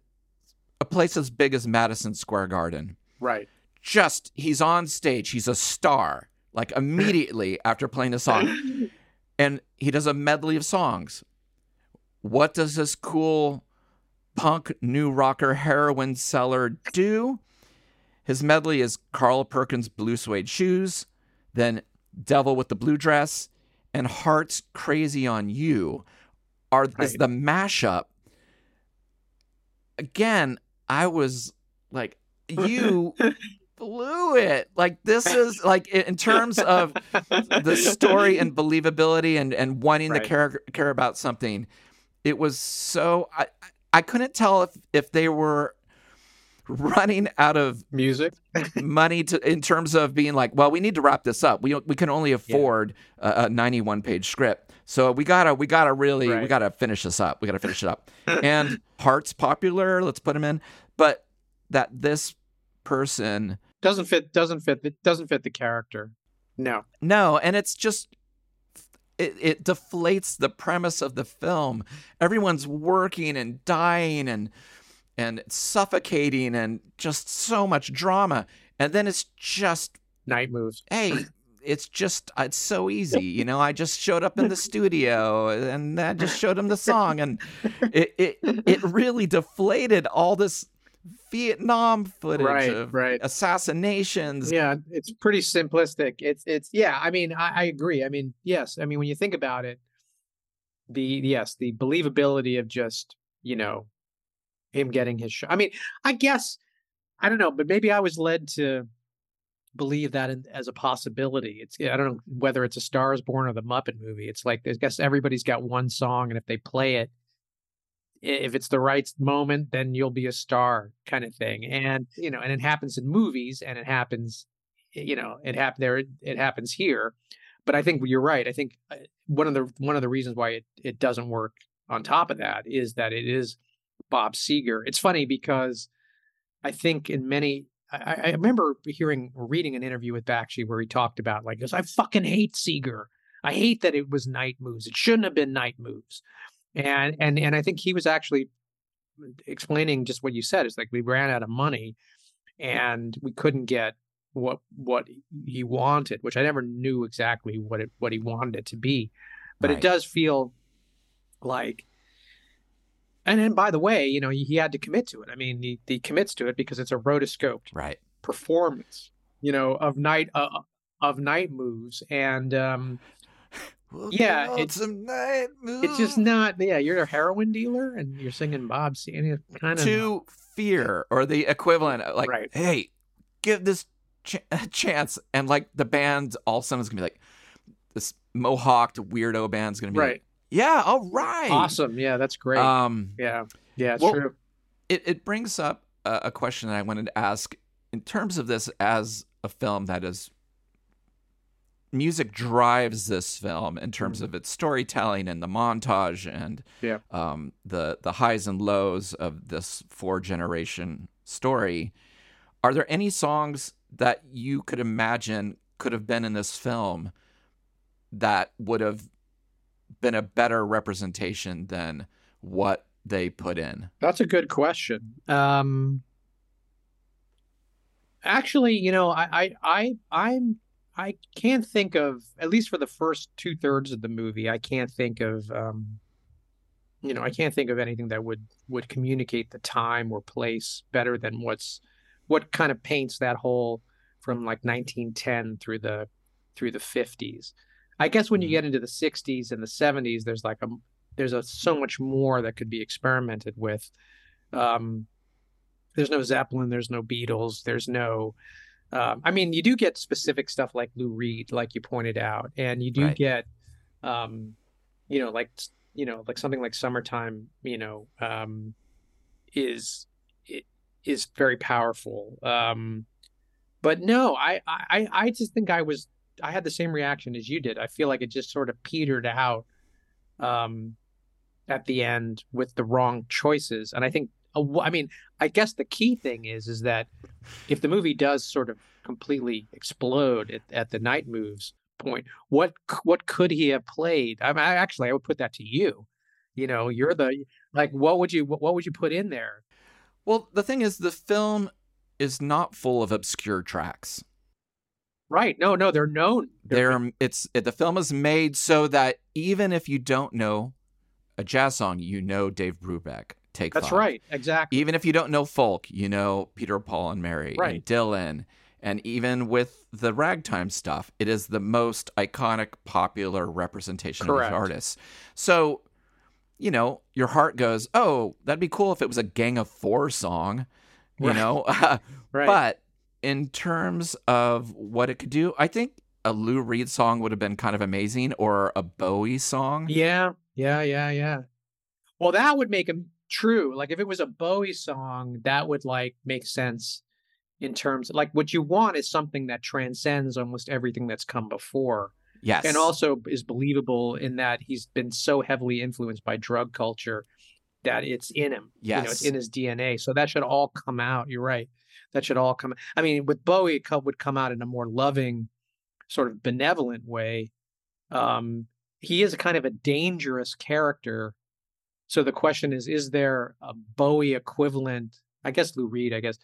[SPEAKER 1] a place as big as Madison Square Garden.
[SPEAKER 2] Right.
[SPEAKER 1] Just he's on stage, he's a star. Like immediately after playing the song, and he does a medley of songs. What does this cool punk new rocker heroin seller do? His medley is Carl Perkins' Blue Suede Shoes, then Devil with the Blue Dress, and Heart's Crazy on You are is the mashup. Again, I was like, you blew it. Like this is like in in terms of the story and believability and and wanting
[SPEAKER 2] Right.
[SPEAKER 1] to care care about something. It was so I I couldn't tell if if they were running out of
[SPEAKER 2] Music.
[SPEAKER 1] money to in terms of being like, well, we need to wrap this up. We we can only afford a, a 91 page script, so we gotta we gotta really we gotta finish this up. We gotta finish it up. and Heart's popular. Let's put him in, but that this person
[SPEAKER 2] Doesn't fit. Doesn't fit. It doesn't fit the character. No.
[SPEAKER 1] No, and it's just it, it deflates the premise of the film. Everyone's working and dying and and suffocating and just so much drama. And then it's just
[SPEAKER 2] Night moves.
[SPEAKER 1] hey, it's just uh, it's so easy, you know. I just showed up in the studio and I just showed him the song and it it, it really deflated all this Vietnam footage
[SPEAKER 2] Right.
[SPEAKER 1] of
[SPEAKER 2] Right.
[SPEAKER 1] assassinations.
[SPEAKER 2] Yeah, it's pretty simplistic. It's it's yeah. I mean, I, I agree. I mean, yes. I mean, when you think about it, the yes, the believability of just you know him getting his shot. I mean, I guess I don't know, but maybe I was led to believe that in, as a possibility. It's I don't know whether it's a Star is Born or the Muppet movie. It's like I guess everybody's got one song, and if they play it, if it's the right moment, then you'll be a star, kind of thing. And you know, and it happens in movies, and it happens, you know, it happened there. It happens here, but I think you're right. I think uh, one of the one of the reasons why it it doesn't work on top of that is that it is Bob Seger. It's funny because I think in many. I, I remember hearing reading an interview with Bakshi where he talked about like, "Goes, I fucking hate Seger. I hate that it was night moves. It shouldn't have been night moves." And and and I think he was actually explaining just what you said. It's like we ran out of money, and we couldn't get what what he wanted, which I never knew exactly what it what he wanted it to be. But
[SPEAKER 1] Right.
[SPEAKER 2] it does feel like and then by the way, you know, he, he had to commit to it. I mean, he, he commits to it because it's a rotoscoped
[SPEAKER 1] Right.
[SPEAKER 2] performance, you know, of night uh, of night moves, and um,
[SPEAKER 1] We'll
[SPEAKER 2] Yeah, it's- it's just not. Yeah, you're a heroin dealer, and you're singing Bob Seger, kind of.
[SPEAKER 1] to fear or the equivalent of, like
[SPEAKER 2] Right.
[SPEAKER 1] hey give this ch- a chance and like the band all of a sudden is gonna be like this mohawked weirdo band's gonna be
[SPEAKER 2] right.
[SPEAKER 1] like yeah all right
[SPEAKER 2] Awesome. Yeah, that's great.
[SPEAKER 1] um
[SPEAKER 2] yeah, yeah, it's
[SPEAKER 1] well,
[SPEAKER 2] true.
[SPEAKER 1] it, it brings up a, a question that i wanted to ask in terms of this as a film that is music drives this film in terms
[SPEAKER 2] Mhm.
[SPEAKER 1] of its storytelling and the montage and
[SPEAKER 2] Yeah.
[SPEAKER 1] um, the the highs and lows of this four generation story. Are there any songs that you could imagine could have been in this film that would have been a better representation than what they put in?
[SPEAKER 2] That's a good question. Um, actually, you know, I, I, I, I'm, I can't think of at least for the first two thirds of the movie. I can't think of, um, you know, I can't think of anything that would would communicate the time or place better than what's what kind of paints that whole from like 1910 through the through the 50s. I guess when you
[SPEAKER 1] Mhm.
[SPEAKER 2] get into the 60s and the 70s, there's like a there's a so much more that could be experimented with. Um, there's no Zeppelin, there's no Beatles, there's no Um, I mean, you do get specific stuff like Lou Reed, like you pointed out, and you do
[SPEAKER 1] Right.
[SPEAKER 2] get, um, you know, like you know, like something like "Summertime," you know, um, is it is very powerful. Um, but no, I, I I just think I was I had the same reaction as you did. I feel like it just sort of petered out, um, at the end with the wrong choices, and I think. I mean, I guess the key thing is is that if the movie does sort of completely explode at, at the night moves point, what what could he have played? I mean, I, actually, I would put that to you. You know, you're the like, what would you what, would you put in there?
[SPEAKER 1] Well, the thing is, the film is not full of obscure tracks.
[SPEAKER 2] Right? No, no, they're known.
[SPEAKER 1] They're it's it, the film is made so that even if you don't know a jazz song, you know Dave Brubeck. Take
[SPEAKER 2] That's
[SPEAKER 1] Five.
[SPEAKER 2] right. Exactly.
[SPEAKER 1] Even if you don't know folk, you know Peter, Paul, and Mary,
[SPEAKER 2] Right.
[SPEAKER 1] and Dylan, and even with the ragtime stuff, it is the most iconic, popular representation
[SPEAKER 2] Correct.
[SPEAKER 1] of these artists. So, you know, your heart goes, "Oh, that'd be cool if it was a Gang of Four song," you
[SPEAKER 2] Right.
[SPEAKER 1] know.
[SPEAKER 2] Right.
[SPEAKER 1] But in terms of what it could do, I think a Lou Reed song would have been kind of amazing, or a Bowie song.
[SPEAKER 2] Yeah, yeah, yeah, yeah. Well, that would make him true. Like if it was a Bowie song, that would like make sense in terms like what you want is something that transcends almost everything that's come before.
[SPEAKER 1] Yes,
[SPEAKER 2] And also is believable in that he's been so heavily influenced by drug culture that it's in him. You know, it's in his DNA. So that should all come out. You're right. That should all come. I mean, with Bowie, it would come out in a more loving, sort of benevolent way. Um, he is a kind of a dangerous character. So the question is: Is there a Bowie equivalent? I guess Lou Reed. I guess.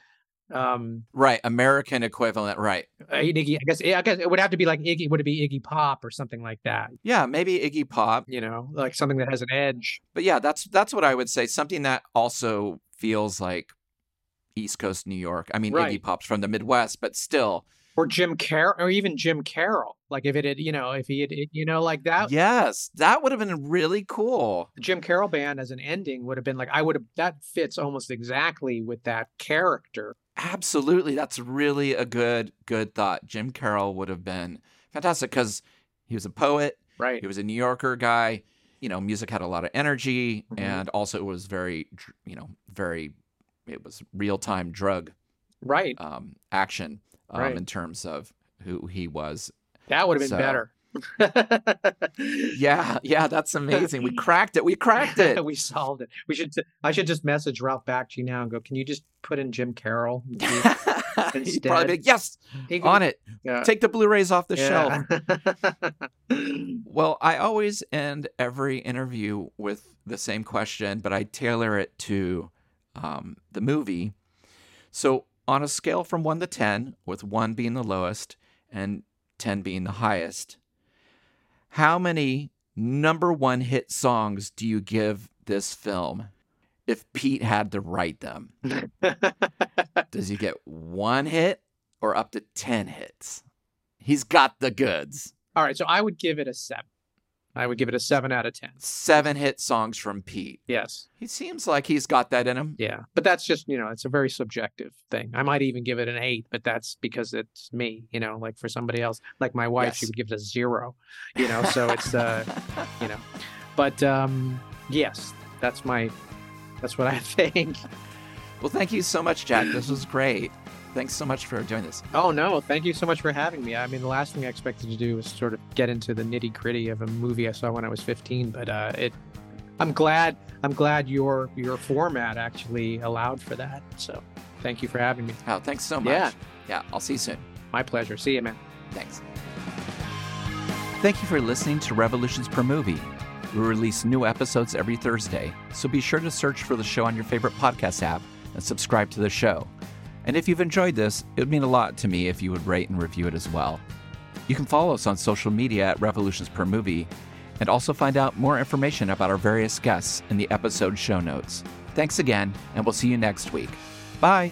[SPEAKER 2] Um,
[SPEAKER 1] right, American equivalent, right?
[SPEAKER 2] uh, Iggy. I guess. I guess it would have to be like Iggy. Would it be Iggy Pop or something like that?
[SPEAKER 1] Yeah, maybe Iggy Pop.
[SPEAKER 2] You know, like something that has an edge.
[SPEAKER 1] But yeah, that's that's what I would say. Something that also feels like East Coast New York. I mean,
[SPEAKER 2] Right.
[SPEAKER 1] Iggy Pop's from the Midwest, but still,
[SPEAKER 2] or Jim Carroll, or even Jim Carroll. Like if it had, you know, if he had, you know, like that,
[SPEAKER 1] yes, that would have been really cool.
[SPEAKER 2] the Jim Carroll band as an ending would have been like, I would have, that fits almost exactly with that character.
[SPEAKER 1] Absolutely, that's really a good good thought. Jim Carroll would have been fantastic because he was a poet.
[SPEAKER 2] Right.
[SPEAKER 1] He was a New Yorker guy. You know, music had a lot of energy,
[SPEAKER 2] Mhm.
[SPEAKER 1] and also it was very, you know, very. It was real time drug
[SPEAKER 2] Right.
[SPEAKER 1] um, action um,
[SPEAKER 2] Right.
[SPEAKER 1] in terms of who he was
[SPEAKER 2] That would have been
[SPEAKER 1] So-
[SPEAKER 2] better.
[SPEAKER 1] Yeah, yeah, that's amazing. We cracked it. We cracked it.
[SPEAKER 2] we solved it. We should, I should just message Ralph Bakshi now and go, can you just put in Jim Carroll?
[SPEAKER 1] He'd probably be like, yes,
[SPEAKER 2] He could-
[SPEAKER 1] on it.
[SPEAKER 2] Yeah.
[SPEAKER 1] Take the Blu-rays off the shelf. Well, I always end every interview with the same question, but I tailor it to um, the movie. So, on a scale from one to 10, with one being the lowest and 10 being the highest, how many number one hit songs do you give this film if Pete had to write them? Does he get one hit or up to 10 hits? He's got the goods.
[SPEAKER 2] All right. So I would give it a seven. I would give it a seven out of 10.
[SPEAKER 1] Seven hit songs from Pete.
[SPEAKER 2] Yes.
[SPEAKER 1] He seems like he's got that in him.
[SPEAKER 2] Yeah. But that's just, you know, it's a very subjective thing. I might even give it an eight, but that's because it's me, you know, like for somebody else, like my wife, she would give it a zero, you know, so it's, uh, you know, but, um, yes, that's my, that's what I think.
[SPEAKER 1] well, thank you so much, Jack. This was great. Thanks so much for doing this.
[SPEAKER 2] Oh no, thank you so much for having me. I mean, the last thing I expected to do was sort of get into the nitty gritty of a movie I saw when I was 15, but, uh, it, I'm glad, I'm glad your, your format actually allowed for that. So thank you for having me.
[SPEAKER 1] Oh, thanks so much.
[SPEAKER 2] Yeah.
[SPEAKER 1] Yeah, I'll see you soon.
[SPEAKER 2] My pleasure. See you, man.
[SPEAKER 1] Thanks. Thank you for listening to Revolutions Per Movie. We release new episodes every Thursday, so be sure to search for the show on your favorite podcast app and subscribe to the show. And if you've enjoyed this, it would mean a lot to me if you would rate and review it as well. You can follow us on social media at Revolutions Per Movie and also find out more information about our various guests in the episode show notes. Thanks again, and we'll see you next week. Bye.